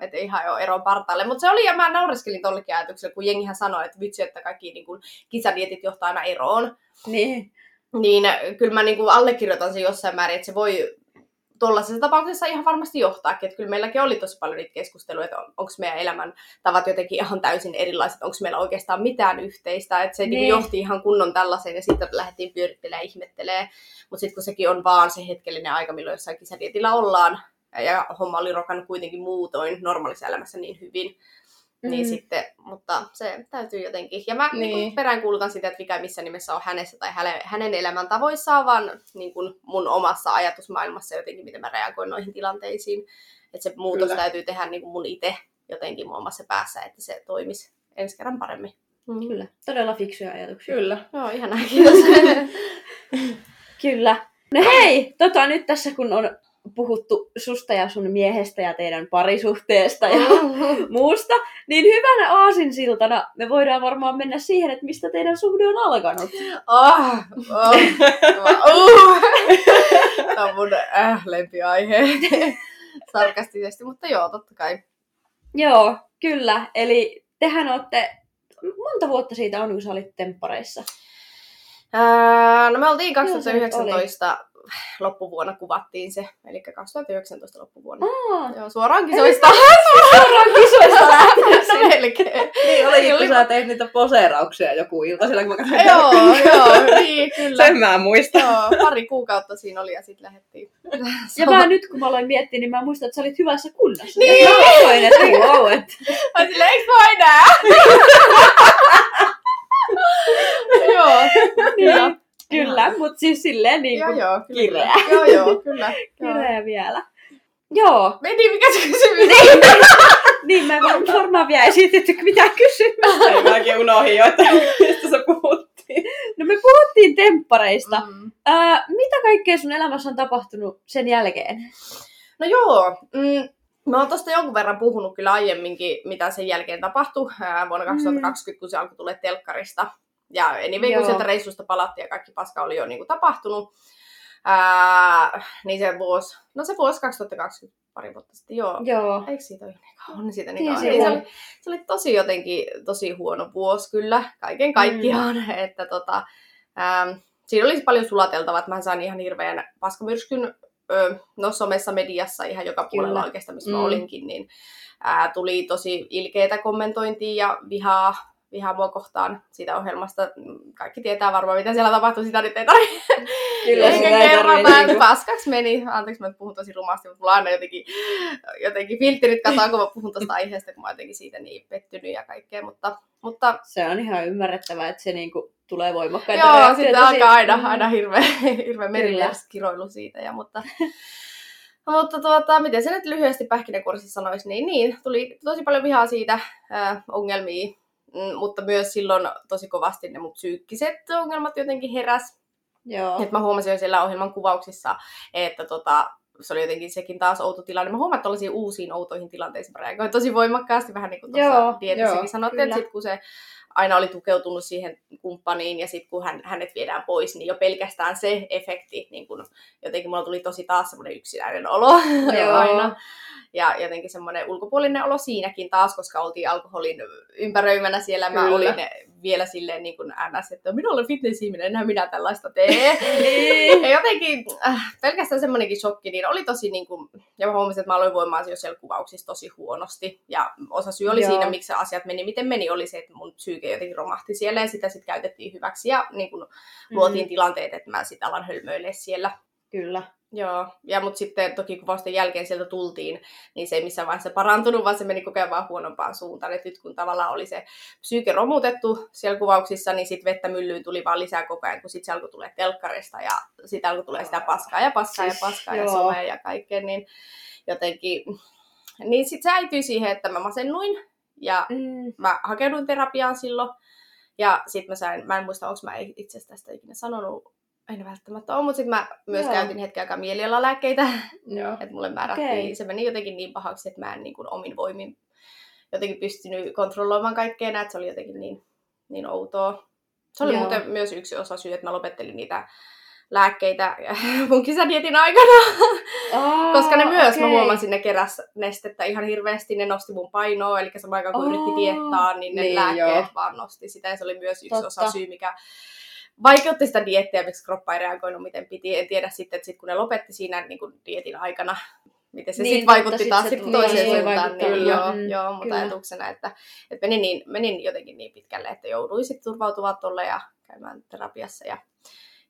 että ihan jo eron partaalle. Mutta se oli, ja mä naureskelin tollekin ajatukselle, kun jengihän sanoi, että vitsi, että kaikki niin kuin, kisadietit johtaa aina eroon. Niin, Niin kyllä mä niin kuin allekirjoitan sen jossain määrin, että se voi tuollaisessa tapauksessa ihan varmasti johtaakin. Että kyllä meilläkin oli tosi paljon niitä keskusteluja, että on, onko meidän elämän tavat jotenkin ihan täysin erilaiset, onko meillä oikeastaan mitään yhteistä. Että se niin. Niin. johti ihan kunnon tällaiseen ja sitten lähdettiin pyörittelemään ja ihmettelemään. Mutta sitten kun sekin on vaan se hetkellinen aika, milloin jossain kisadietillä ollaan, ja homma oli rokannut kuitenkin muutoin normaalissa elämässä niin hyvin, mm. niin Mm. sitten, mutta se täytyy jotenkin. Ja mä niin. Niin. Niin peräänkuulutan sitä, että mikä missä nimessä on hänessä tai hänen, hänen elämäntavoissaan, vaan niin kuin mun omassa ajatusmaailmassa jotenkin, miten mä reagoin noihin tilanteisiin. Että se muutos Kyllä. täytyy tehdä niin kuin mun itse jotenkin mun omassa päässä, että se toimisi ensi kerran paremmin. Mm. kyllä. Todella fiksuja ajatuksia. Kyllä. Joo, ihanaa, kiitos. Kyllä. No hei, tota nyt tässä kun on puhuttu susta ja sun miehestä ja teidän parisuhteesta ja muusta, niin hyvänä aasinsiltana me voidaan varmaan mennä siihen, että mistä teidän suhde on alkanut. Oh, oh, uh. Tämä on mun äh, lempiaihe. Sarkastisesti, mutta joo, totta kai. Joo, kyllä. Eli tehän olette, monta vuotta siitä on, kun sä olit temppareissa. Ää, no me oltiin Joo, se nyt 2019 loppuvuonna kuvattiin se, eli 2019 loppuvuonna. Aa, Joo, suoraan kisoista. suoraan kisoista lähtien. no melkein. Niin oli, Oli- kun sä teit niitä poseerauksia joku ilta sillä, kun mä katsoin. joo, joo, niin kyllä. Sen mä muistan. Joo, pari kuukautta siinä oli ja sitten lähdettiin. Ja mä nyt kun mä aloin miettiä, niin mä muistan, että sä olit hyvässä kunnossa. Niin. Ja mä aloin, että wow, että Mä silleen, eikö mä enää? joo, kyllä. kyllä, mutta siis silleen niin Joo, kuin joo, kyllä. kireä. Joo, joo, kyllä. Joo. kireä vielä. Joo, Meni, mikä se kysymys? niin mä en var- varmaan vielä esitetty mitään kysymystä. Ei mäkin unohdin jo, että mistä sä puhuttiin. No me puhuttiin temppareista. Mm. Ää, mitä kaikkea sun elämässä on tapahtunut sen jälkeen? No joo, mm, mä oon tosta jonkun verran puhunut kyllä aiemminkin, mitä sen jälkeen tapahtui ää, vuonna 2020, kun se alkoi tulla telkkarista. Ja anyway, kun sieltä reissusta palattiin ja kaikki paska oli jo niin kuin, tapahtunut, ää, niin se vuosi, no se vuosi 2020, pari vuotta sitten, joo. Joo. Eikö siitä ole niin kauan? Siitä niin kauan. Niin, se, oli, se oli tosi jotenkin tosi huono vuosi kyllä, kaiken kaikkiaan. Mm. Että tota, ähm, siinä oli paljon sulateltavaa, että mä sain ihan hirveän paskamyrskyn ö, no, somessa, mediassa, ihan joka puolella Kyllä. oikeastaan, missä mä Mm. olinkin, niin ää, tuli tosi ilkeitä kommentointia ja vihaa, vihaa mua kohtaan siitä ohjelmasta. Kaikki tietää varmaan, mitä siellä tapahtui, sitä nyt ei tarvitse Kyllä että niinku... paskaksi meni. Anteeksi, mä puhun tosi rumasti, mutta mulla on aina jotenkin, jotenkin filterit katoaa, kun mä puhun tuosta aiheesta, kun mä jotenkin siitä niin pettynyt ja kaikkea. Mutta, mutta Se on ihan ymmärrettävää, että se niinku tulee voimakkaita joo, sitten alkaa aina, Mm. aina hirveä, hirveä merimerskiroilu siitä. Ja, mutta, mutta tuota, miten se nyt lyhyesti pähkinänkuoressa sanoisi, niin, niin tuli tosi paljon vihaa siitä, äh, ongelmia, mutta myös silloin tosi kovasti ne mun psyykkiset ongelmat jotenkin heräs. Joo. Et mä huomasin jo siellä ohjelman kuvauksissa, että tota, se oli jotenkin sekin taas outo tilanne. Mä huomaan, että tällaisiin uusiin outoihin tilanteisiin mä reagoin tosi voimakkaasti, vähän niin kuin tuossa dietissäkin joo, sanottiin, että sit kun se aina oli tukeutunut siihen kumppaniin ja sitten kun hän, hänet viedään pois, niin jo pelkästään se efekti, niin kun, jotenkin mulla tuli tosi taas semmoinen yksinäinen olo Joo. aina. Ja jotenkin semmoinen ulkopuolinen olo siinäkin taas, koska oltiin alkoholin ympäröimänä siellä. Mä Kyllä. olin vielä silleen niin kuin ns, että minä olen fitness-ihminen, enhän minä tällaista tee. Niin. Ja jotenkin äh, pelkästään semmoinenkin shokki, niin oli tosi niin kuin, ja mä huomasin, että mä aloin voimaan jo siellä kuvauksissa tosi huonosti. Ja osa syy oli Joo. siinä, miksi asiat meni, miten meni, oli se, että mun psyyke jotenkin romahti siellä ja sitä sitten käytettiin hyväksi. Ja niin kuin, luotiin tilanteet, että mä sitten alan hölmöilee siellä. Kyllä. Joo, ja mutta sitten toki kuvausten jälkeen sieltä tultiin, niin se ei missään vaiheessa parantunut, vaan se meni koko ajan vaan huonompaan suuntaan. Et nyt kun tavallaan oli se psyyke romutettu siellä kuvauksissa, niin sitten vettä myllyyn tuli vaan lisää koko ajan, kun sitten se alkoi tulee telkkarista ja sitten alkoi tulee sitä paskaa ja paskaa ja Siis, paskaa ja somea ja kaikkea, niin jotenkin... Niin sitten se äityi siihen, että mä masennuin ja Mm. mä hakeuduin terapiaan silloin. Ja sitten mä sain, mä en muista, onko mä itse asiassa tästä ikinä sanonut, en välttämättä ole, mutta sitten mä myös Joo. käytin hetken aikaa mielialalääkkeitä, että mulle määrättiin, Okei. se meni jotenkin niin pahaksi, että mä en niin kuin omin voimin jotenkin pystynyt kontrolloimaan kaikkea että se oli jotenkin niin, niin outoa. Se oli Joo. muuten myös yksi osa syy, että mä lopettelin niitä lääkkeitä mun kisadietin aikana, Aa, koska ne myös, mä okei. huomasin, ne keräs nestettä ihan hirveästi, ne nosti mun painoa, eli samaan aikaan kun Aa, yritti diettaa, niin ne niin lääkkeet joo. vaan nosti sitä, ja se oli myös yksi Totta. osa syy, mikä vaikeutti sitä diettiä, miksi kroppa ei reagoinut miten piti. En tiedä sitten, että sit kun ne lopetti siinä niin kuin dietin aikana, miten se Niin, sitten vaikutti taas sit se sitten toiseen suuntaan. vaikuttaa, Niin, kyllä. joo, Mm, joo, mutta kyllä. ajatuksena, että, että menin, niin, menin jotenkin niin pitkälle, että jouduin sitten turvautumaan tuolle ja käymään terapiassa ja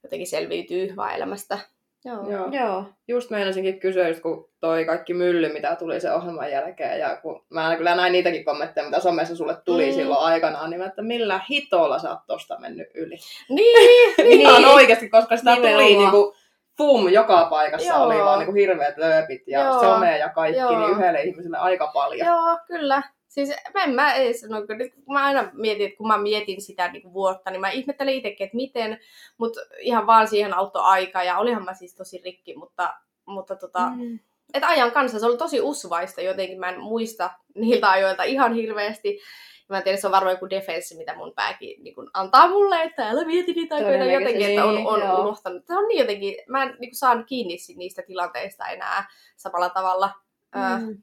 jotenkin selviytyy vaan elämästä. Joo. Joo. Joo. Just meinasinkin kysyä, just kun toi kaikki mylly, mitä tuli sen ohjelman jälkeen, ja kun mä kyllä näin niitäkin kommentteja, mitä somessa sulle tuli Mm. silloin aikanaan, niin mä, että millä hitolla sä oot tosta mennyt yli. Niin, Niin. Ihan oikeasti, koska sitä Nimenomaan. tuli niinku fum joka paikassa Joo. oli vaan niinku hirveät lööpit ja Joo. some ja kaikki, Joo. niin yhdelle ihmiselle aika paljon. Joo, kyllä. Siis mä en mä ei sano, kun nyt kun mä aina mietin, että kun mä mietin sitä niin kuin vuotta, niin mä ihmettelen itsekin, että miten, mutta ihan vaan siihen auttoi aika ja olihan mä siis tosi rikki, mutta, mutta tota, mm. Että ajan kanssa se oli tosi usvaista jotenkin, mä en muista niiltä ajoilta ihan hirveästi. Mä en tiedä, se on varmaan joku defenssi, mitä mun pääkin niin kun antaa mulle, että älä mieti niitä aikoja jotenkin, että on, on joo. unohtanut. Se on niin jotenkin, mä en niin saan kiinni niistä tilanteista enää samalla tavalla. Mm.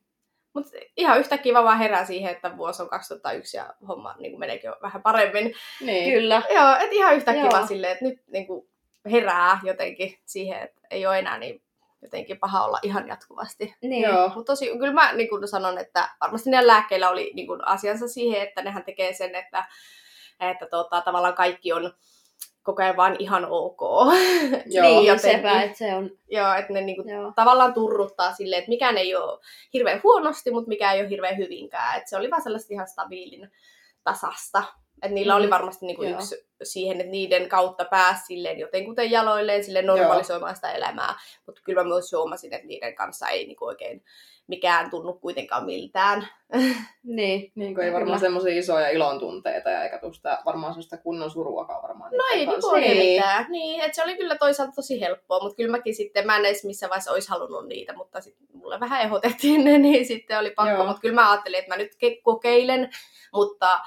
Mutta ihan yhtäkkiä vaan herään siihen, että vuosi on 2001 ja homma niin meneekin jo vähän paremmin. Niin. Kyllä. Joo, et ihan yhtäkkiä Joo. vaan silleen, että nyt niin kuin herää jotenkin siihen, että ei ole enää niin jotenkin paha olla ihan jatkuvasti. Niin. Joo. Mutta tosi, kyllä mä niin kuin sanon, että varmasti näillä lääkkeillä oli niin kuin asiansa siihen, että nehän tekee sen, että, että tota, tavallaan kaikki on koko ajan vaan ihan ok. Joo. niin, jotenkin. sepä, että se on. Joo, että ne niin kuin Joo. tavallaan turruttaa silleen, että mikään ei ole hirveän huonosti, mutta mikään ei ole hirveän hyvinkään. Että se oli vaan sellaista ihan stabiilin tasasta. Että niillä Mm. oli varmasti niinku Joo. yksi siihen, että niiden kautta pääsi silleen jotenkuten jaloilleen, silleen normalisoimaan sitä elämää. Mutta kyllä mä myös huomasin, että niiden kanssa ei niinku oikein mikään tunnu kuitenkaan miltään. Niin. Niin kuin ei varmaan semmoisia isoja ilon tunteita ja eikä tuosta varmaan sellaista kunnon suruakaan varmaan. No ei niinku oikein Niin. mitään. Niin, että se oli kyllä toisaalta tosi helppoa, mutta kyllä mäkin sitten, mä en edes missä vaiheessa olisi halunnut niitä, mutta sitten mulle vähän ehdotettiin ne, niin sitten oli pakko. Joo. Mutta kyllä mä ajattelin, että mä nyt ke- kokeilen, mutta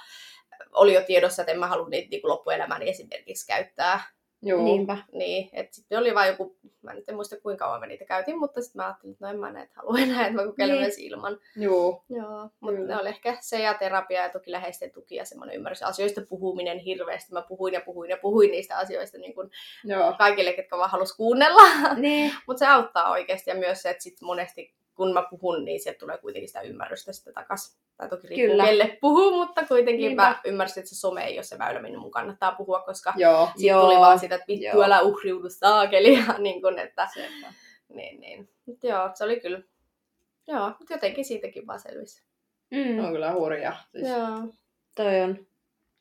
oli jo tiedossa, että en mä halua niitä niin loppuelämäni esimerkiksi käyttää. Joo. Niinpä. Niin, että sitten oli vain joku, mä nyt en muista kuinka kauan mä niitä käytin, mutta sitten mä ajattelin, että no en mä näitä halua enää, että mä kokeilen Niin. myös ilman. Joo. Joo, mutta ne oli ehkä se ja terapia ja toki läheisten tuki ja semmoinen ymmärrys. Asioista puhuminen hirveästi. Mä puhuin ja puhuin ja puhuin niistä asioista niin kuin Joo. kaikille, ketkä vaan halus kuunnella. Niin. Mutta se auttaa oikeasti ja myös se, että sit monesti kun mä puhun, niin sieltä tulee kuitenkin sitä ymmärrystä sitten takas. Tai toki riippuu Kyllä. kelle puhuu, mutta kuitenkin Niinpä. mä ymmärsin, että se some ei ole se väylä, minne mun kannattaa puhua, koska Joo. Joo. tuli vaan sitä, että vittu älä uhriudu saakeli. Ja niin kun, että, Sepä. niin, niin. Mut joo, se oli kyllä. Joo, mutta jotenkin siitäkin vaan selvisi. Mm. On kyllä hurja. Siis, Joo. Toi on.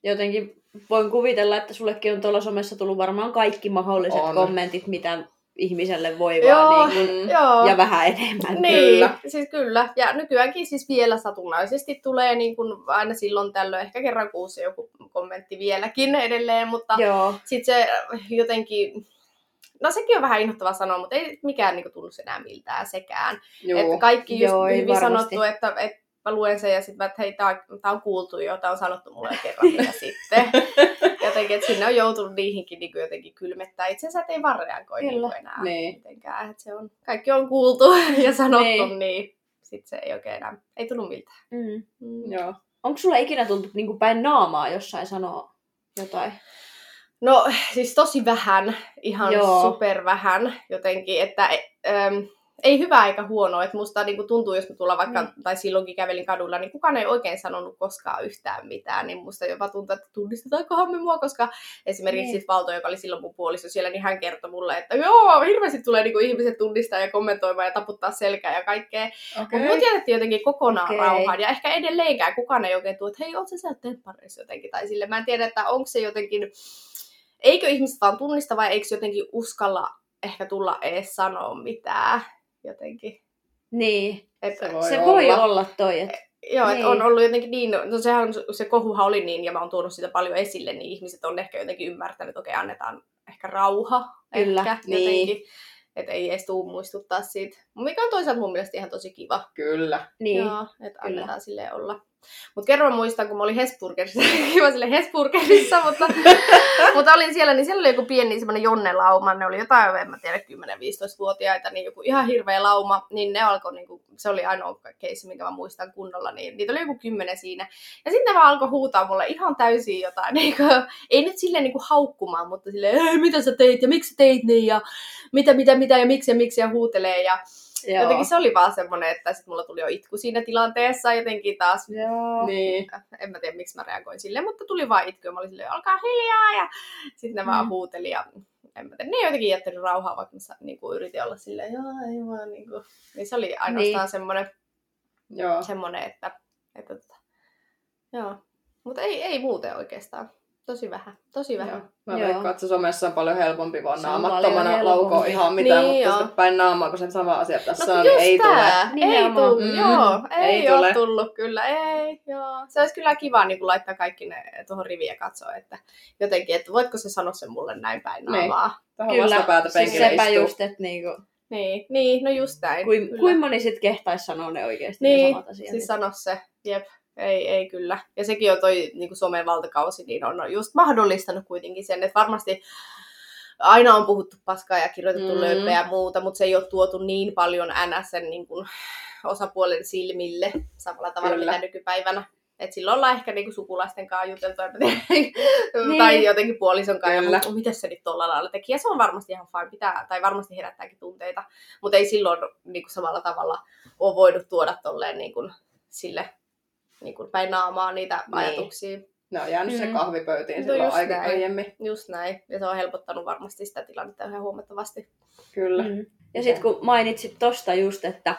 Jotenkin voin kuvitella, että sullekin on tuolla somessa tullut varmaan kaikki mahdolliset On. kommentit, mitä ihmiselle voi Joo. vaan niin kuin. Joo. ja vähän enemmän. Niin, Kyllä. siis kyllä. Ja nykyäänkin siis vielä satunnaisesti tulee niin kuin aina silloin tällöin, ehkä kerran kuussa joku kommentti vieläkin edelleen, mutta sitten se jotenkin, no sekin on vähän inhottava sanoa, mutta ei mikään niin kuin, tunnu enää miltään sekään. Joo. Että kaikki just Joo, hyvin varmasti. sanottu, että, että mä luen sen ja sitten mä, että hei, tää, on- tää on kuultu jo, tää on sanottu mulle kerran ja sitten. Jotenkin, että sinne on joutunut niihinkin niin jotenkin kylmettää itsensä, että ei vaan reagoi niin enää Niin. mitenkään. Että se on, kaikki on kuultu ja sanottu, Niin. niin, sitten se ei oikein enää, ei tunnu miltään. Mm. Mm. Joo. Onko sulla ikinä tullut niin päin naamaa jossain sanoa jotain? No siis tosi vähän, ihan Joo. Joo. super vähän jotenkin, että äm, ei hyvä eikä huono, että musta niinku tuntuu, jos mä tulla vaikka, Mm. mm. tai silloinkin kävelin kadulla, niin kukaan ei oikein sanonut koskaan yhtään mitään, niin musta jopa tuntuu, että tunnistetaankohan me mua, koska esimerkiksi Niin. niin. sit Valto, joka oli silloin mun puoliso siellä, niin hän kertoi mulle, että joo, hirveästi tulee niinku ihmiset tunnistaa ja kommentoimaan ja taputtaa selkää ja kaikkea. Okei. Mutta mut jätettiin jotenkin kokonaan okay. rauhaan. Ja ehkä edelleenkään kukaan ei oikein tule, että hei, oot sä siellä temppareissa jotenkin. Tai sille mä en tiedä, että onko se jotenkin, eikö ihmiset vaan tunnista vai eikö jotenkin uskalla ehkä tulla edes sanoa mitään jotenkin. Niin, Että, Se voi se voi olla. olla toi. Et... Joo, Niin. että on ollut jotenkin niin, no sehän se kohuhan oli niin, ja mä oon tuonut sitä paljon esille, niin ihmiset on ehkä jotenkin ymmärtänyt, että okei, annetaan ehkä rauha. Kyllä, ehkä, niin. jotenkin. Että ei edes tuu muistuttaa siitä. Mikä on toisaalta mun mielestä ihan tosi kiva. Kyllä. Niin. Joo, että kyllä. annetaan silleen olla. Mutta kerran muistan, kun mä olin Hesburgerissa, kiva sille Hesburgerissa, mutta, mutta olin siellä, niin siellä oli joku pieni semmoinen Jonne-lauma, ne oli jotain, en mä tiedä, 10-15-vuotiaita, niin joku ihan hirveä lauma, niin ne alkoi, niin kuin, se oli ainoa keissi, minkä mä muistan kunnolla, niin niitä oli joku kymmenen siinä. Ja sitten ne vaan alkoi huutaa mulle ihan täysin jotain, niin kuin, ei nyt silleen niin kuin haukkumaan, mutta silleen, mitä sä teit ja miksi sä teit niin ja mitä, mitä, mitä ja miksi ja miksi ja huutelee ja Joo. Jotenkin se oli vaan semmoinen, että sit mulla tuli jo itku siinä tilanteessa jotenkin taas. Joo. Niin. En mä tiedä, miksi mä reagoin silleen, mutta tuli vaan itku ja mä olin silleen, olkaa hiljaa ja sitten vaan Mm. huuteli ja en mä tiedä, ne ei jotenkin jättänyt rauhaa, vaikka mä sa- niinku, yritin olla silleen, joo, ei vaan niinku. Niin se oli ainoastaan Niin. semmoinen, Joo. semmoinen, että, että, että joo. Mutta ei, ei muuten oikeastaan. Tosi vähän, tosi vähän. Joo. Mä Joo. veikkaan, että se somessa on paljon helpompi vaan Se on naamattomana laukoo ihan mitään, Niin, mutta sitten päin naamaa, kun se sama asia tässä No on, niin ei tule. tää. Ei Nimenomaan. tullut, Mm. joo. Ei, Ei ole tule. tullut kyllä, ei, joo. Se olisi kyllä kiva niin laittaa kaikki ne tuohon riviin ja katsoa, että jotenkin, että voitko se sanoa sen mulle näin päin Niin. naamaa. Tähän Kyllä. vastapäätä Siis penkille sepä istuu. just, että niinku, Niin, niin, no just näin. kuin, kuin moni sit kehtaisi sanoa ne oikeasti ne Niin, samat asiat. Siis sano se, jep. Ei, ei kyllä. Ja sekin on toi niin kuin somen valtakausi, niin on just mahdollistanut kuitenkin sen, että varmasti aina on puhuttu paskaa ja kirjoitettu Mm. lööppejä ja muuta, mutta se ei ole tuotu niin paljon NSn niin kuin, osapuolen silmille samalla tavalla Kyllä. mitä nykypäivänä. Et silloin ollaan ehkä niinku sukulaisten kanssa juteltu, Niin. tai jotenkin puolison kanssa, Kyllä. ja miten se nyt tuolla lailla teki. Ja se on varmasti ihan fine, pitää, tai varmasti herättääkin tunteita, mutta ei silloin niinku samalla tavalla ole voinut tuoda tolleen niinku, sille niinku päin naamaa niitä Niin. ajatuksia. Ne on jäänyt se Mm. kahvipöytiin No silloin aika näin. aiemmin. Just näin. Ja se on helpottanut varmasti sitä tilannetta ihan huomattavasti. Kyllä. Mm. Ja sitten kun mainitsit tosta just, että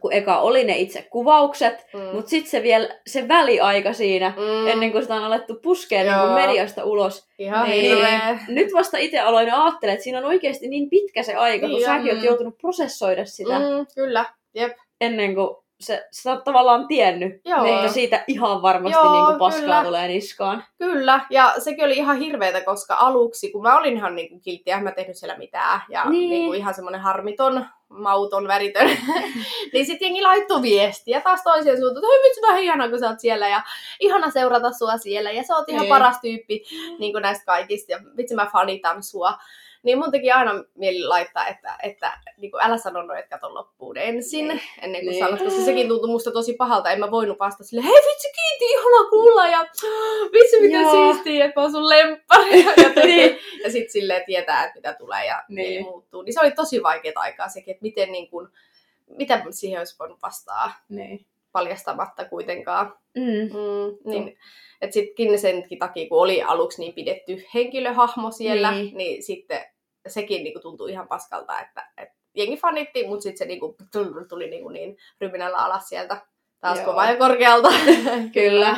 kun eka oli ne itse kuvaukset, Mm. mutta sitten se vielä se väliaika siinä, mm. ennen kuin sitä on alettu puskea niin kuin mediasta ulos. Ihan Niin. hirveä. Nyt vasta itse aloin ajattelemaan, että siinä on oikeasti niin pitkä se aika, kun Niin on. säkin oot joutunut prosessoida sitä Mm, kyllä, jep. ennen kuin se, sä oot tavallaan tiennyt, Joo. että siitä ihan varmasti Joo, niin kuin paskaa kyllä. tulee niskaan. Kyllä, ja sekin oli ihan hirveetä, koska aluksi, kun mä olin ihan niinku kiltti, en mä tehnyt siellä mitään, ja Niin. niin. niinku ihan semmoinen harmiton, mauton, väritön, niin sitten jengi laittoi viestiä taas toiseen suuntaan, että hei vitsi, vähän ihanaa, kun sä oot siellä, ja ihana seurata sua siellä, ja sä oot ihan Niin. paras tyyppi niin kuin näistä kaikista, ja vitsi mä fanitan sua. Niin mun teki aina mieli laittaa, että, että niin kuin älä sano noin, että kato loppuun ensin, Niin. ennen kuin Niin. sanot, koska sekin tuntui musta tosi pahalta. En mä voinut vastata sille, hei vitsi kiitti, ihana kuulla ja vitsi miten Joo. siistiä, että mä oon sun lemppari. Ja, Niin. ja sitten silleen tietää, että mitä tulee ja Niin. niin. muuttuu. Niin se oli tosi vaikeaa aikaa sekin, että miten niin kuin, mitä siihen olisi voinut vastaa Niin. paljastamatta kuitenkaan. Mm. Mm, niin, että sittenkin senkin takia, kun oli aluksi niin pidetty henkilöhahmo siellä, Niin. niin, niin sitten sekin niin kuin, tuntui ihan paskalta, että, että jengi fanitti, mutta sitten se niin kuin, tuli niin, kuin, niin ryminällä alas sieltä taas Joo. kovaa ja korkealta. Kyllä.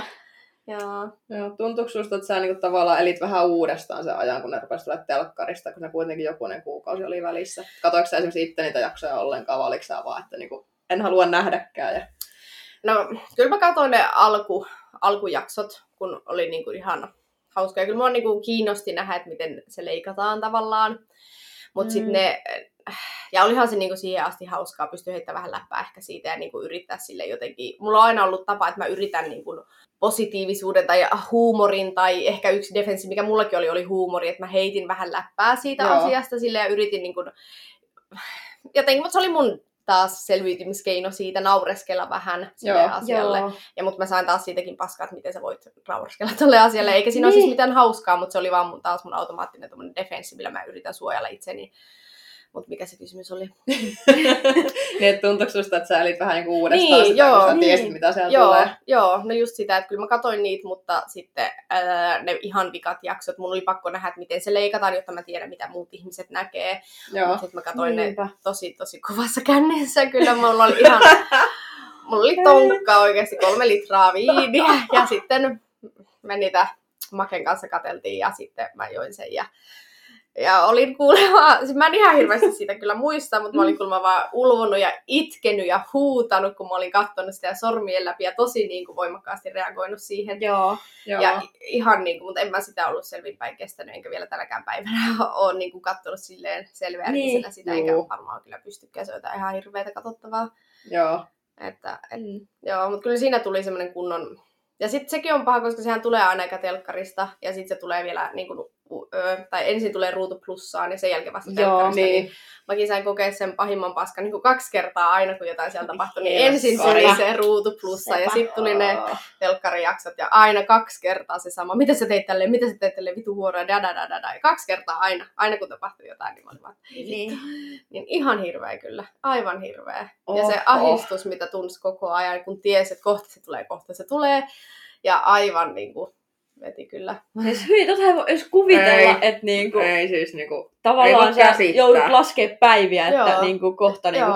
Joo. Joo, tuntuuko susta, että sä niinku tavallaan elit vähän uudestaan sen ajan, kun ne rupesi tulemaan telkkarista, kun ne kuitenkin jokunen kuukausi oli välissä? Katoiko sä esimerkiksi itse niitä jaksoja ollenkaan, vai oliko sä vaan, että niinku, en halua nähdäkään? Ja... No, kyllä mä katsoin ne alku, alkujaksot, kun oli niin kuin ihan hauskoja. Kyllä mua niin kuin kiinnosti nähdä, että miten se leikataan tavallaan. Mutta mm. sitten ne, ja olihan se niinku siihen asti hauskaa, pystyä heittämään vähän läppää ehkä siitä ja niinku yrittää sille jotenkin. Mulla on aina ollut tapa, että mä yritän niinku positiivisuuden tai huumorin tai ehkä yksi defenssi, mikä mullakin oli, oli huumori, että mä heitin vähän läppää siitä Joo. asiasta sille ja yritin niinku, jotenkin, mutta se oli mun taas selviytymiskeino siitä naureskella vähän sille joo, asialle. Joo. Ja mutta mä sain taas siitäkin paskaa, että miten sä voit naureskella tälle asialle. Eikä siinä niin. ole siis niin. mitään hauskaa, mutta se oli vaan mun, taas mun automaattinen defenssi, millä mä yritän suojella itseni mutta mikä se kysymys oli? niin, että tuntuuko susta, että sä elit vähän niin uudestaan niin, sitä, joo, kun sä tiesit, niin. mitä siellä joo, tulee? Joo, no just sitä, että kyllä mä katsoin niitä, mutta sitten ää, ne ihan vikat jaksot, mun oli pakko nähdä, että miten se leikataan, jotta mä tiedän, mitä muut ihmiset näkee. Joo. Sitten mä katsoin Niinpä. ne tosi, tosi kovassa kännissä. Kyllä mulla oli ihan... mulla oli tonkka oikeasti kolme litraa viiniä ja sitten me niitä Maken kanssa kateltiin ja sitten mä join sen ja ja olin kuulemma, siis mä en ihan hirveästi siitä kyllä muista, mutta mä olin kuulemma vaan ulvonut ja itkenyt ja huutanut, kun mä olin katsonut sitä sormien läpi ja tosi niin kuin voimakkaasti reagoinut siihen. Joo, joo. Ja ihan niin kuin, mutta en mä sitä ollut selvinpäin kestänyt, enkä vielä tänäkään päivänä ole niin kuin katsonut silleen selveärkisenä niin. sitä, enkä varmaan kyllä pystykään, se on ihan hirveätä katsottavaa. Joo. Että, et, mm. Joo, mutta kyllä siinä tuli semmoinen kunnon ja sitten sekin on paha, koska sehän tulee aina aika telkkarista, ja sitten se tulee vielä, niin kuin, tai ensin tulee ruutu plussaan, ja sen jälkeen vasta. Joo, niin. niin mäkin sain kokea sen pahimman paskan niin kuin kaksi kertaa aina, kun jotain sieltä tapahtui. Niin ensin tuli se ruutu plussa, Sepä. ja sitten tuli ne telkkarijaksot, ja aina kaksi kertaa se sama. Mitä sä teit tälleen, mitä sä teit tälleen, vitu huoroja, da, da, da, da, da. Ja kaksi kertaa aina, aina kun tapahtui jotain, niin mä olin vaan, niin. niin ihan hirveä kyllä, aivan hirveä. Oh, ja se ahistus, oh. mitä tunsi koko ajan, kun tiesi, että kohta se tulee, kohta se tulee, ja aivan niin kuin, veti kyllä. Siis hyvin, tota ei voi edes kuvitella, ei, että niinku, ei siis niinku, tavallaan sä joudut laskemaan päiviä, että Joo. niinku, kohta niinku,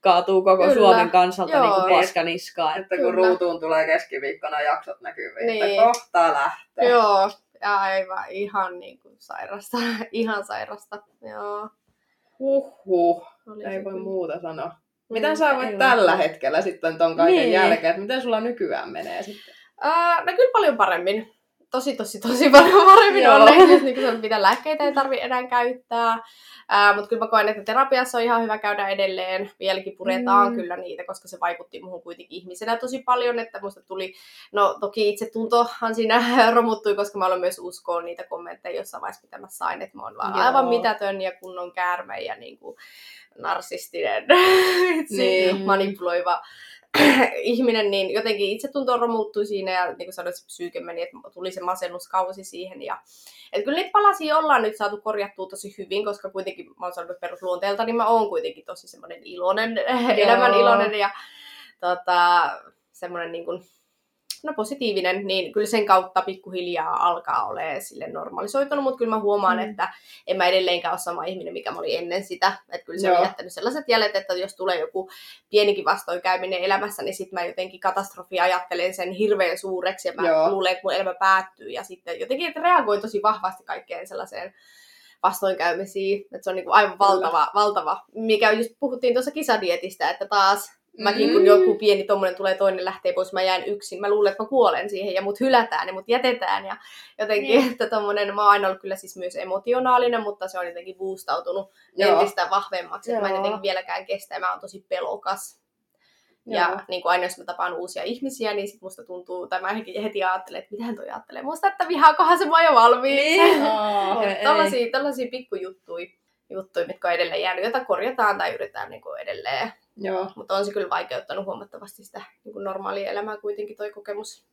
kaatuu koko kyllä. Suomen kansalta Joo. niinku paskaniskaan. Että kun kyllä. ruutuun tulee keskiviikkona jaksot näkyviin, niin. että kohta lähtee. Joo, ja aivan ihan niinku sairasta, ihan sairasta. Joo. Huhhuh, ei voi muuta sanoa. Miten sä voit tällä hetkellä sitten ton kaiken niin. jälkeen, että miten sulla nykyään menee sitten? Ää, no kyllä paljon paremmin. Tosi, tosi, tosi paljon paremmin on onneksi, niin kuin mitä lääkkeitä ei tarvitse enää käyttää. Mutta kyllä mä koen, että terapiassa on ihan hyvä käydä edelleen. Vieläkin puretaan mm. kyllä niitä, koska se vaikutti muuhun kuitenkin ihmisenä tosi paljon. Että musta tuli, no toki itse tuntohan siinä romuttui, koska mä olen myös uskoon niitä kommentteja jossain vaiheessa, mitä mä sain. Että mä oon vaan Joo. aivan mitätön ja kunnon käärme ja niin kuin narsistinen, niin. manipuloiva ihminen, niin jotenkin itse tuntuu romuuttui siinä ja niin kuin sanoin, se psyyke meni, että tuli se masennuskausi siihen. Ja, että kyllä niitä palasia ollaan nyt saatu korjattua tosi hyvin, koska kuitenkin mä oon sanonut perusluonteelta, niin mä oon kuitenkin tosi semmoinen iloinen, elämän iloinen ja tota, semmoinen niin kuin, no positiivinen, niin kyllä sen kautta pikkuhiljaa alkaa olemaan sille normalisoitunut, mutta kyllä mä huomaan, mm. että en mä edelleenkään ole sama ihminen, mikä mä olin ennen sitä. Että kyllä se Joo. on jättänyt sellaiset jäljet, että jos tulee joku pienikin vastoinkäyminen elämässä, niin sitten mä jotenkin katastrofi ajattelen sen hirveän suureksi ja mä Joo. luulen, että mun elämä päättyy ja sitten jotenkin että reagoin tosi vahvasti kaikkeen sellaiseen vastoinkäymisiin. Että se on niin kuin aivan valtava, valtava, mikä just puhuttiin tuossa kisadietistä, että taas Mäkin mm. kun joku pieni tommonen tulee, toinen lähtee pois, mä jään yksin. Mä luulen, että mä kuolen siihen ja mut hylätään ja mut jätetään. Ja jotenkin, mm. että tommonen, mä oon aina ollut kyllä siis myös emotionaalinen, mutta se on jotenkin boostautunut Joo. entistä vahvemmaksi. Mä en jotenkin vieläkään kestä ja mä oon tosi pelokas. Joo. Ja niin kuin aina jos mä tapaan uusia ihmisiä, niin sit musta tuntuu, tai mä heti ajattelen, että mitähän toi ajattelee musta, että vihaakohan se mua jo valmiiksi. Niin. Oh, tällaisia, tällaisia pikkujuttuja, juttuja, mitkä on edelleen jäänyt, joita korjataan tai yritetään niin kuin edelleen Joo. Mutta on se kyllä vaikeuttanut huomattavasti sitä niin kuin normaalia elämää kuitenkin toi kokemus.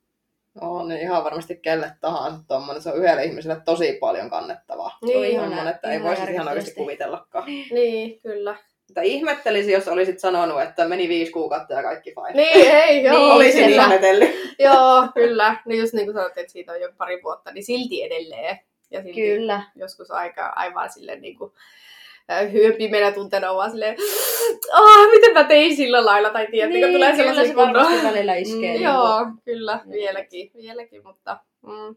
On niin ihan varmasti kelle tahansa tuommoinen. Se on yhdelle ihmiselle tosi paljon kannettavaa. Niin, on ihan, että ei voisi ihan oikeasti kuvitellakaan. Niin, kyllä. Mutta ihmettelisi, jos olisit sanonut, että meni viisi kuukautta ja kaikki fine. Niin, ei, joo. niin, Olisin kyllä. ihmetellyt. joo, kyllä. Niin just niin kuin sanoit, että siitä on jo pari vuotta, niin silti edelleen. Ja silti kyllä. joskus aika aivan silleen niin kuin hyön pimeänä tunteena vaan silleen, ah, miten mä tein sillä lailla, tai tiedättekö, niin, tulee sellaisia se varmasti välillä iskee. Mm, niin joo, kyllä, vieläkin, vieläkin, mutta mm,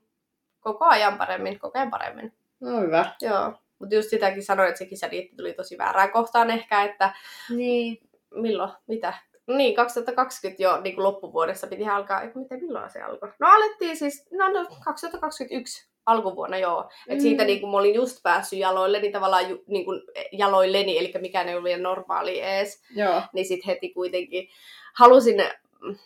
koko ajan paremmin, koko ajan paremmin. No hyvä. Joo, mutta just sitäkin sanoin, että se kisaliitti tuli tosi väärään kohtaan ehkä, että niin. milloin, mitä, niin, 2020 jo niin kuin loppuvuodessa piti alkaa, eikö miten milloin se alkoi? No alettiin siis, no, no 2021 Alkuvuonna joo. Et Mm. siitä niin kun mä olin just päässyt jaloille, niin tavallaan ju, niin kun jaloilleni, eli mikään ei ollut vielä normaali ees, Joo. niin sitten heti kuitenkin halusin,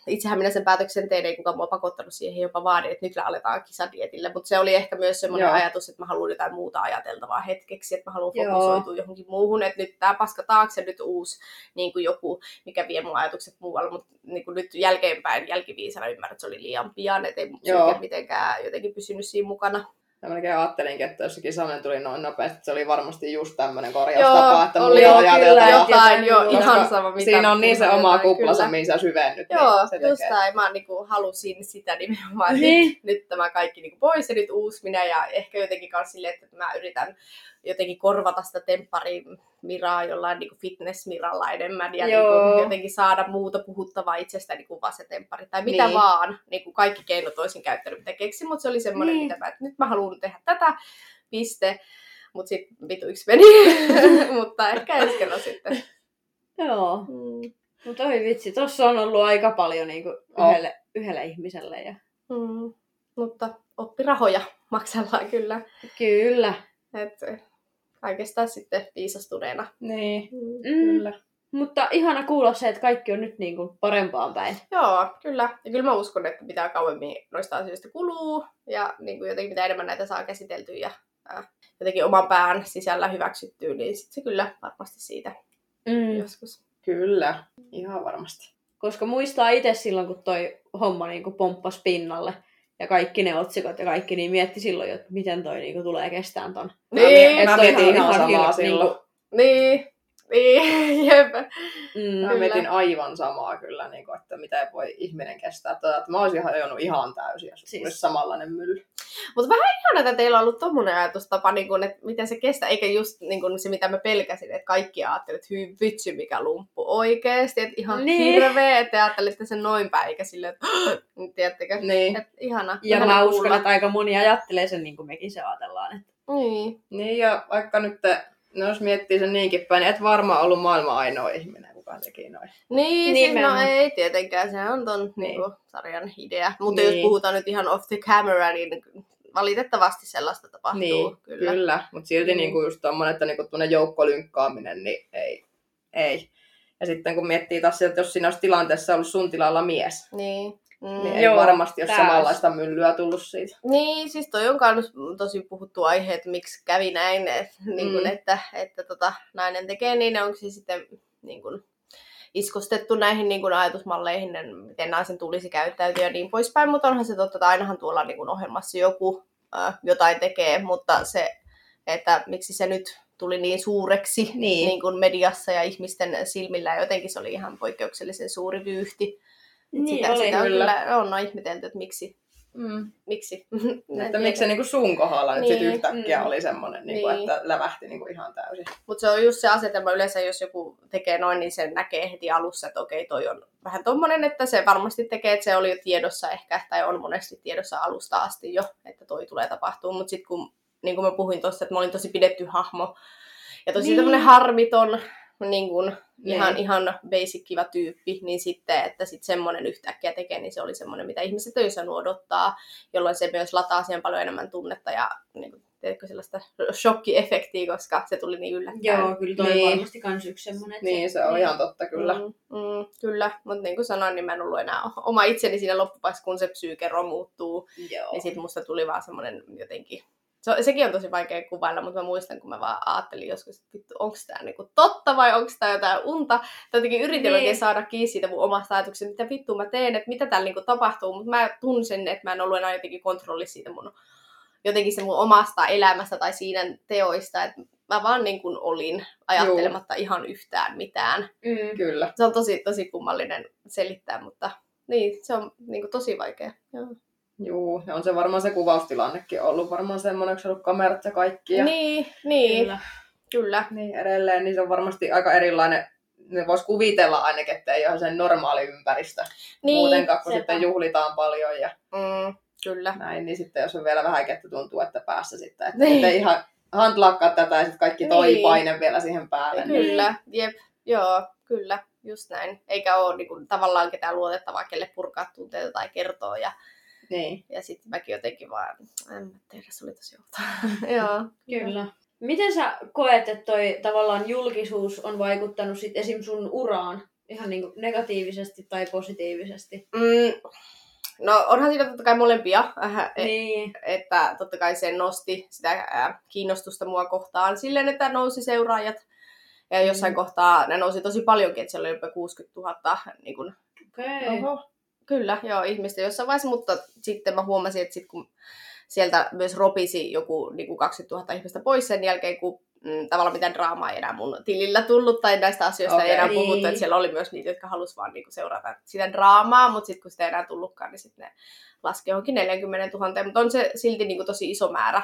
itsehän minä sen päätöksen tein, ei kukaan mua pakottanut siihen, jopa vaadin, että nyt aletaan kisadietille, mutta se oli ehkä myös semmoinen Joo. ajatus, että mä haluan jotain muuta ajateltavaa hetkeksi, että mä haluan fokusoitua johonkin muuhun, että nyt tämä paska taakse, nyt uusi niin kuin joku, mikä vie mun ajatukset muualle, mutta niin kuin nyt jälkeenpäin jälkiviisana ymmärrän, että se oli liian pian, että ei mitenkään jotenkin pysynyt siinä mukana. Ja melkein ajattelinkin, että jos se kisaaminen tuli noin nopeasti, että se oli varmasti just tämmöinen Joo, korjaustapa, että oli muuta kyllä, jotain, joo, Koska ihan sama mitä. Siinä on niin se oma jotain, kuplansa, kyllä. mihin sä syvennyt. Joo, niin se just tekee. näin. Mä niinku halusin sitä nimenomaan. Niin. Niin. Nyt, nyt tämä kaikki niinku pois ja nyt uusi minä ja ehkä jotenkin myös silleen, että mä yritän jotenkin korvata sitä temppari-miraa jollain niinku fitness-miralla enemmän ja Joo. niinku jotenkin saada muuta puhuttavaa itsestäni kuin vaan se temppari tai mitä Niin. vaan. Niinku kaikki keinot olisin käyttänyt mitä mutta se oli semmoinen, Niin. mitä mä, että nyt mä haluan tehdä tätä, piste. Mutta sitten vituiksi meni, mutta ehkä ensi kerran sitten. Joo. Mm. Mutta oi vitsi, tossa on ollut aika paljon niinku Oh. yhdelle, yhdelle ihmiselle. Ja... Mm. Mutta oppirahoja maksellaan kyllä. Kyllä. Et kaikesta sitten viisastuneena. Niin, Mm. kyllä. Mutta ihana kuulla se, että kaikki on nyt niinku parempaan päin. Joo, kyllä. Ja kyllä mä uskon, että mitä kauemmin noista asioista kuluu ja niin kuin jotenkin mitä enemmän näitä saa käsiteltyä ja äh, jotenkin oman pään sisällä hyväksyttyä, niin sitten se kyllä varmasti siitä Mm. joskus. Kyllä, ihan varmasti. Koska muistaa itse silloin, kun toi homma niinku pomppasi pinnalle ja kaikki ne otsikot ja kaikki, niin mietti silloin, että miten toi niinku tulee kestään ton. Niin, mä toihan mietin on ihan samaa hirveä, silloin. Niinku, Niin, niin, jep. mm, Mä mietin aivan samaa kyllä, niin kuin, että mitä voi ihminen kestää. Tätä, että mä olisin hajonnut ihan täysin, jos Siis- olisi samanlainen mylly. Ihana, että teillä on ollut tommonen ajatustapa, niin kun, että miten se kestää, eikä just niin kun se, mitä mä pelkäsin, että kaikki ajattelivat, että hyvin vitsi, mikä lumppu oikeesti, että ihan Niin. niin. hirveä, että te ajattelitte sen noin päin, eikä silleen, että tiedättekö, Niin. että ihana. ja ihana mä kuulla. uskon, että aika moni ajattelee sen niin kuin mekin se ajatellaan. Että... Niin. niin, ja vaikka nyt, no jos miettii sen niinkin päin, niin et varmaan ollut maailman ainoa ihminen, kuka teki noin. Niin, siis no ei tietenkään, se on ton Niin. niin. niinku, sarjan idea. Mutta Niin. jos puhutaan nyt ihan off the camera, niin valitettavasti sellaista tapahtuu. Niin, kyllä. kyllä. Mutta silti Mm. niin kuin just tommonen, että niin tuonne joukkolynkkaaminen, niin ei. ei. Ja sitten kun miettii taas, että jos siinä olisi tilanteessa ollut sun tilalla mies, Niin. Mm. niin Niin. ei Joo, varmasti ole samanlaista myllyä tullut siitä. niin, siis toi on myös tosi puhuttu aihe, että miksi kävi näin, et, niin kun, Mm. että, että tota, nainen tekee niin, onko se sitten niin kun, iskostettu näihin niin kun, ajatusmalleihin, että miten naisen tulisi käyttäytyä ja niin poispäin, mutta onhan se totta, että ainahan tuolla niin kun, ohjelmassa joku äh, jotain tekee, mutta se, että miksi se nyt tuli niin suureksi Niin. niin kuin mediassa ja ihmisten silmillä, ja jotenkin se oli ihan poikkeuksellisen suuri vyyhti. Niin sitä, oli, sitä on kyllä. kyllä on ihmetelty, että miksi. Mm. miksi. Että miksi se niinku sun kohdalla nyt sit Niin, yhtäkkiä mm. oli semmoinen, niinku, Niin. että lävähti niinku ihan täysin. Mutta se on just se asetelma yleensä, jos joku tekee noin, niin sen näkee heti alussa, että okei, toi on vähän tommonen, että se varmasti tekee, että se oli jo tiedossa ehkä, tai on monesti tiedossa alusta asti jo, että toi tulee tapahtuu. Mutta sitten kun, niin kuin mä puhuin tuossa, että mä olin tosi pidetty hahmo, ja tosi Niin. niin. tämmöinen harmiton, niin kuin, Niin. ihan, ihan basic kiva tyyppi, niin sitten, että sitten semmoinen yhtäkkiä tekee, niin se oli semmoinen, mitä ihmiset ei osannut odottaa, jolloin se myös lataa siihen paljon enemmän tunnetta ja niin kuin, tiedätkö, sellaista shokkiefektiä, koska se tuli niin yllättäen. Joo, kyllä toi Niin. varmasti kans yksi semmoinen. että Niin, se on ihan totta kyllä. Mm, mm, kyllä, mutta niin kuin sanoin, niin mä en ollut enää oma itseni siinä loppupäässä, kun se psyykero muuttuu, Joo. niin sitten musta tuli vaan semmoinen jotenkin, se, sekin on tosi vaikea kuvailla, mutta mä muistan, kun mä vaan ajattelin joskus, että vittu, onko tämä niinku totta vai onko tämä jotain unta. Tai jotenkin yritin Niin. oikein saada kiinni siitä mun omasta ajatuksesta, mitä vittu mä teen, että mitä täällä niinku tapahtuu, mutta mä tunsin, että mä en ollut enää jotenkin kontrolli siitä mun jotenkin se mun omasta elämästä tai siinä teoista, että mä vaan niin kuin olin ajattelematta ihan yhtään mitään. Mm. Kyllä. Se on tosi, tosi kummallinen selittää, mutta niin, se on niin kuin tosi vaikea. Joo. Juu, ja on se varmaan se kuvaustilannekin ollut varmaan semmoinen, kun ollut kamerat ja kaikki. Ja... Niin, niin, Kyllä. kyllä. Niin edelleen, niin se on varmasti aika erilainen. Ne vois kuvitella ainakin, että ei ole sen normaali ympäristö. Niin, Muutenkaan, kun sepä. sitten juhlitaan paljon ja Mm, kyllä. näin, niin sitten jos on vielä vähän että tuntuu, että päässä sitten, että Niin. niin. ihan handlakkaa tätä ja sitten kaikki toi Niin. paine vielä siihen päälle. Niin. Kyllä, jep, joo, kyllä, just näin. Eikä ole niin kuin, tavallaan ketään luotettavaa, kelle purkaa tunteita tai kertoa. Ja Niin. Ja sitten mäkin jotenkin vaan, en mä tiedä, se oli tosi outoa. Joo. Kyllä. Miten sä koet, että toi tavallaan julkisuus on vaikuttanut sit esim. sun uraan ihan niin negatiivisesti tai positiivisesti? Mm, no onhan siinä totta kai molempia, äh, e- Niin. että totta kai se nosti sitä äh, kiinnostusta mua kohtaan silleen, että nousi seuraajat. Ja jossain Mm. kohtaa ne nousi tosi paljonkin, että siellä oli jopa 60 000 niin kun Okei. Oho. Kyllä, joo, ihmistä jossain vaiheessa, mutta sitten mä huomasin, että sit kun sieltä myös ropisi joku niin kuin 20 000 ihmistä pois sen jälkeen, kun mm, tavallaan mitään draamaa ei enää mun tilillä tullut tai näistä asioista Okei. ei enää Niin. puhuttu, että siellä oli myös niitä, jotka halusivat vaan niin kuin seurata sitä draamaa, mutta sitten kun sitä ei enää tullutkaan, niin sitten ne laski johonkin 40 000, mutta on se silti niin kuin tosi iso määrä.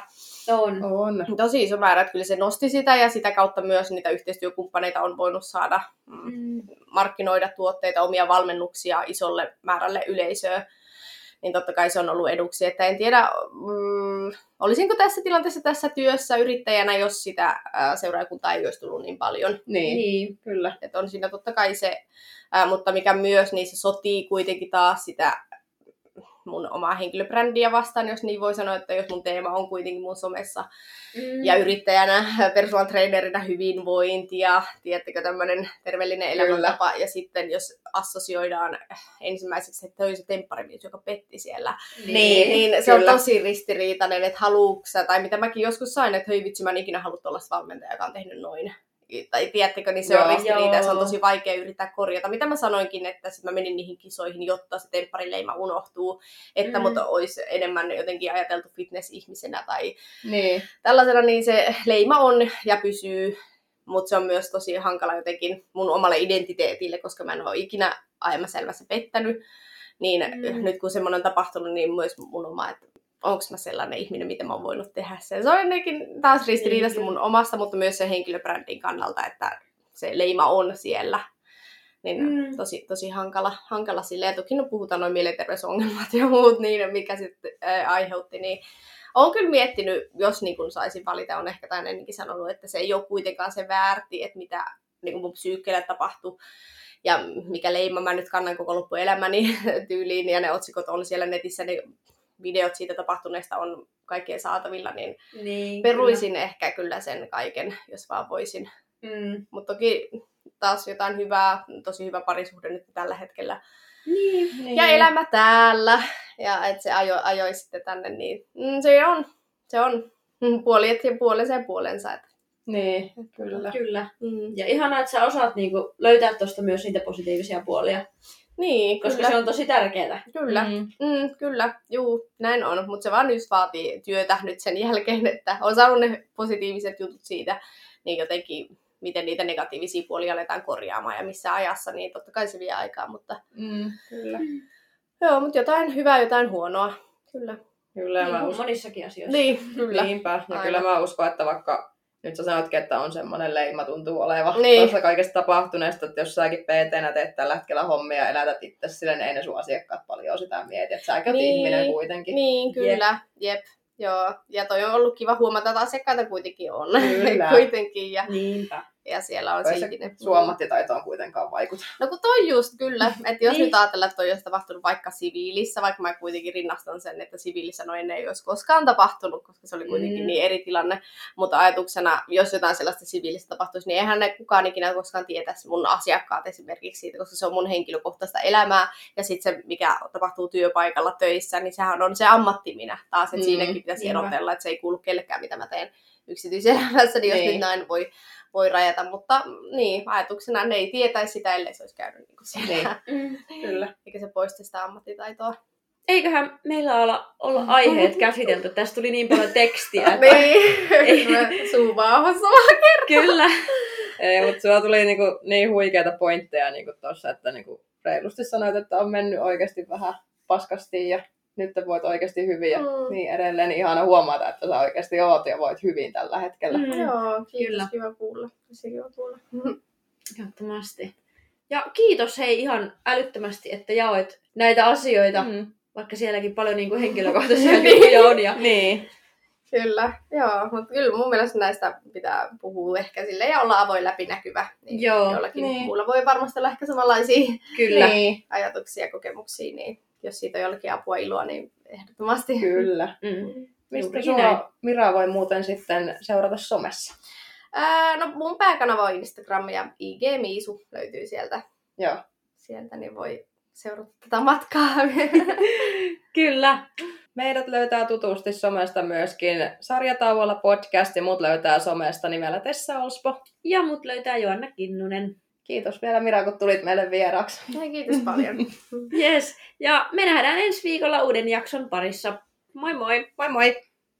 On. On. Tosi iso määrä, että kyllä se nosti sitä ja sitä kautta myös niitä yhteistyökumppaneita on voinut saada mm, Mm. markkinoida tuotteita, omia valmennuksia isolle määrälle yleisöä, niin totta kai se on ollut eduksi. Että en tiedä, mm, olisinko tässä tilanteessa tässä työssä yrittäjänä, jos sitä ää, seuraajakuntaa ei olisi tullut niin paljon. Niin. Niin. Kyllä. Että on siinä totta kai se, ää, mutta mikä myös, niin se sotii kuitenkin taas sitä mun omaa henkilöbrändiä vastaan, jos niin voi sanoa, että jos mun teema on kuitenkin mun somessa Mm. ja yrittäjänä, personal trainerina hyvinvointi ja tiedättekö tämmöinen terveellinen elämäntapa. Ja sitten jos assosioidaan ensimmäiseksi, että toi se tempparimies, joka petti siellä, Niin, niin se on kyllä. tosi ristiriitainen, että haluuksä, tai mitä mäkin joskus sain, että hei vitsi, mä en ikinä halua tuollaista valmentajaa, joka on tehnyt noin. Tai tiedättekö, niin se Joo. on ristiriita ja se on tosi vaikea yrittää korjata. Mitä mä sanoinkin, että sit mä menin niihin kisoihin, jotta se tempparileima unohtuu, että Mm. mm. mut olisi enemmän jotenkin ajateltu fitness-ihmisenä tai Niin. tällaisena niin se leima on ja pysyy, mutta se on myös tosi hankala jotenkin mun omalle identiteetille, koska mä en ole ikinä aiemmassa elämässä pettänyt. Niin mm. nyt kun semmoinen on tapahtunut, niin myös mun oma, että onko mä sellainen ihminen, miten mä oon voinut tehdä sen. Se on ennenkin taas ristiriitaista Niin. mun omasta, mutta myös se henkilöbrändin kannalta, että se leima on siellä. Niin Mm. tosi, tosi hankala, hankala sille. Ja toki no puhutaan noin mielenterveysongelmat ja muut, niin mikä sitten aiheutti, niin olen kyllä miettinyt, jos niin kun saisin valita, on ehkä tai ennenkin sanonut, että se ei ole kuitenkaan se väärti, että mitä niin kun mun psyykkeelle tapahtuu ja mikä leima mä nyt kannan koko loppuelämäni tyyliin, ja ne otsikot on siellä netissä, niin videot siitä tapahtuneesta on kaikkien saatavilla, niin Niin, peruisin ehkä kyllä sen kaiken, jos vaan voisin. kyllä. Mm. Mutta toki taas jotain hyvää, tosi hyvä parisuhde nyt tällä hetkellä. Niin. niin. Ja elämä täällä, ja että se ajo, ajoi sitten tänne, niin mm, se on, se on mm, puolet ja puolensa ja puolensa. Että, Niin, kyllä. Kyllä. mm. Ja ihanaa, että sä osaat niinku löytää tuosta myös niitä positiivisia puolia, Niin, koska kyllä. se on tosi tärkeää. Kyllä, Mm. mm, kyllä, juu, näin on, mutta se vaan just vaatii työtä nyt sen jälkeen, että on saanut ne positiiviset jutut siitä, niin jotenkin miten niitä negatiivisia puolia aletaan korjaamaan ja missä ajassa, niin totta kai se vie aikaa, mutta Mm, kyllä. joo, mutta jotain hyvää, jotain huonoa, kyllä. Kyllä, ja mä Niin, uskon. monissakin asioissa. Niin, kyllä. Niinpä. Ja Aivan. kyllä mä uskon, että vaikka nyt sä sanotkin, että on semmoinen leima tuntuu olevan Niin. tuossa kaikesta tapahtuneesta, että jos säkin pt teet tällä hetkellä hommia ja elätät itse sille, niin ei ne sun asiakkaat paljon sitä mieti. Että säkin Niin. ihminen kuitenkin. Niin, kyllä, jep. Joo, ja toi on ollut kiva huomata, että asiakkaita kuitenkin on Kyllä. kuitenkin, ja, Niinpä. Ja siellä on silti ne... Sun ammattitaito on kuitenkaan vaikuta. No kun toi just kyllä, että jos Niin. nyt ajatellaan, että toi olisi tapahtunut vaikka siviilissä, vaikka mä kuitenkin rinnastan sen, että siviilissä noin ei olisi koskaan tapahtunut, koska se oli kuitenkin Mm. niin eri tilanne, mutta ajatuksena, jos jotain sellaista siviilistä tapahtuisi, niin eihän ne kukaan ikinä koskaan tietäisi mun asiakkaat esimerkiksi siitä, koska se on mun henkilökohtaista elämää, ja sitten se, mikä tapahtuu työpaikalla töissä, niin sehän on se ammatti minä taas, että Mm, mm. siinäkin pitäisi niinpä. erotella, että se ei kuulu kellekään, mitä mä teen yksityiselämässä, niin jos Niin. nyt näin voi voi rajata, mutta niin, ajatuksena ne ei tietäisi sitä, ellei se olisi käynyt niin kuin siellä. Niin. Mm. Kyllä. Eikä se poista sitä ammattitaitoa. Eiköhän meillä olla, olla aiheet käsitelty. Tästä tuli niin paljon tekstiä. Että... niin, suu vauhassa Kyllä. Ei, mutta sulla tuli niinku niin huikeita pointteja niinku tossa, että niinku reilusti sanoit, että on mennyt oikeasti vähän paskasti ja nyt voit oikeasti hyvin ja Mm. niin edelleen. Niin ihana huomata, että sä oikeasti oot ja voit hyvin tällä hetkellä. Mm. Joo, kiitos, Kyllä. kiva kuulla. Tosi kiva kuulla. Ehdottomasti. Ja kiitos hei ihan älyttömästi, että jaoit näitä asioita, mm. Mm. vaikka sielläkin paljon niin kuin henkilökohtaisia juttuja on. Ja... Niin. Kyllä, joo, mutta kyllä mun mielestä näistä pitää puhua ehkä sille ja olla avoin läpinäkyvä. Niin Joo, jollakin niin. muulla voi varmasti olla ehkä samanlaisia Kyllä. Niin. ajatuksia ja kokemuksia, niin jos siitä on jollekin apua iloa, niin ehdottomasti. Kyllä. Mm. Mistä sua Mira voi muuten sitten seurata somessa? Ää, no mun pääkanava on Instagram ja IG Miisu löytyy sieltä. Joo. Sieltä niin voi seurata tätä matkaa. Kyllä. Meidät löytää tutusti somesta myöskin Sarjatauolla podcast ja mut löytää somesta nimellä Tessa Olspo. Ja mut löytää Joanna Kinnunen. Kiitos vielä Mira, kun tulit meille vieraaksi. Ja kiitos paljon. Yes. Ja me nähdään ensi viikolla uuden jakson parissa. Moi moi! Moi moi!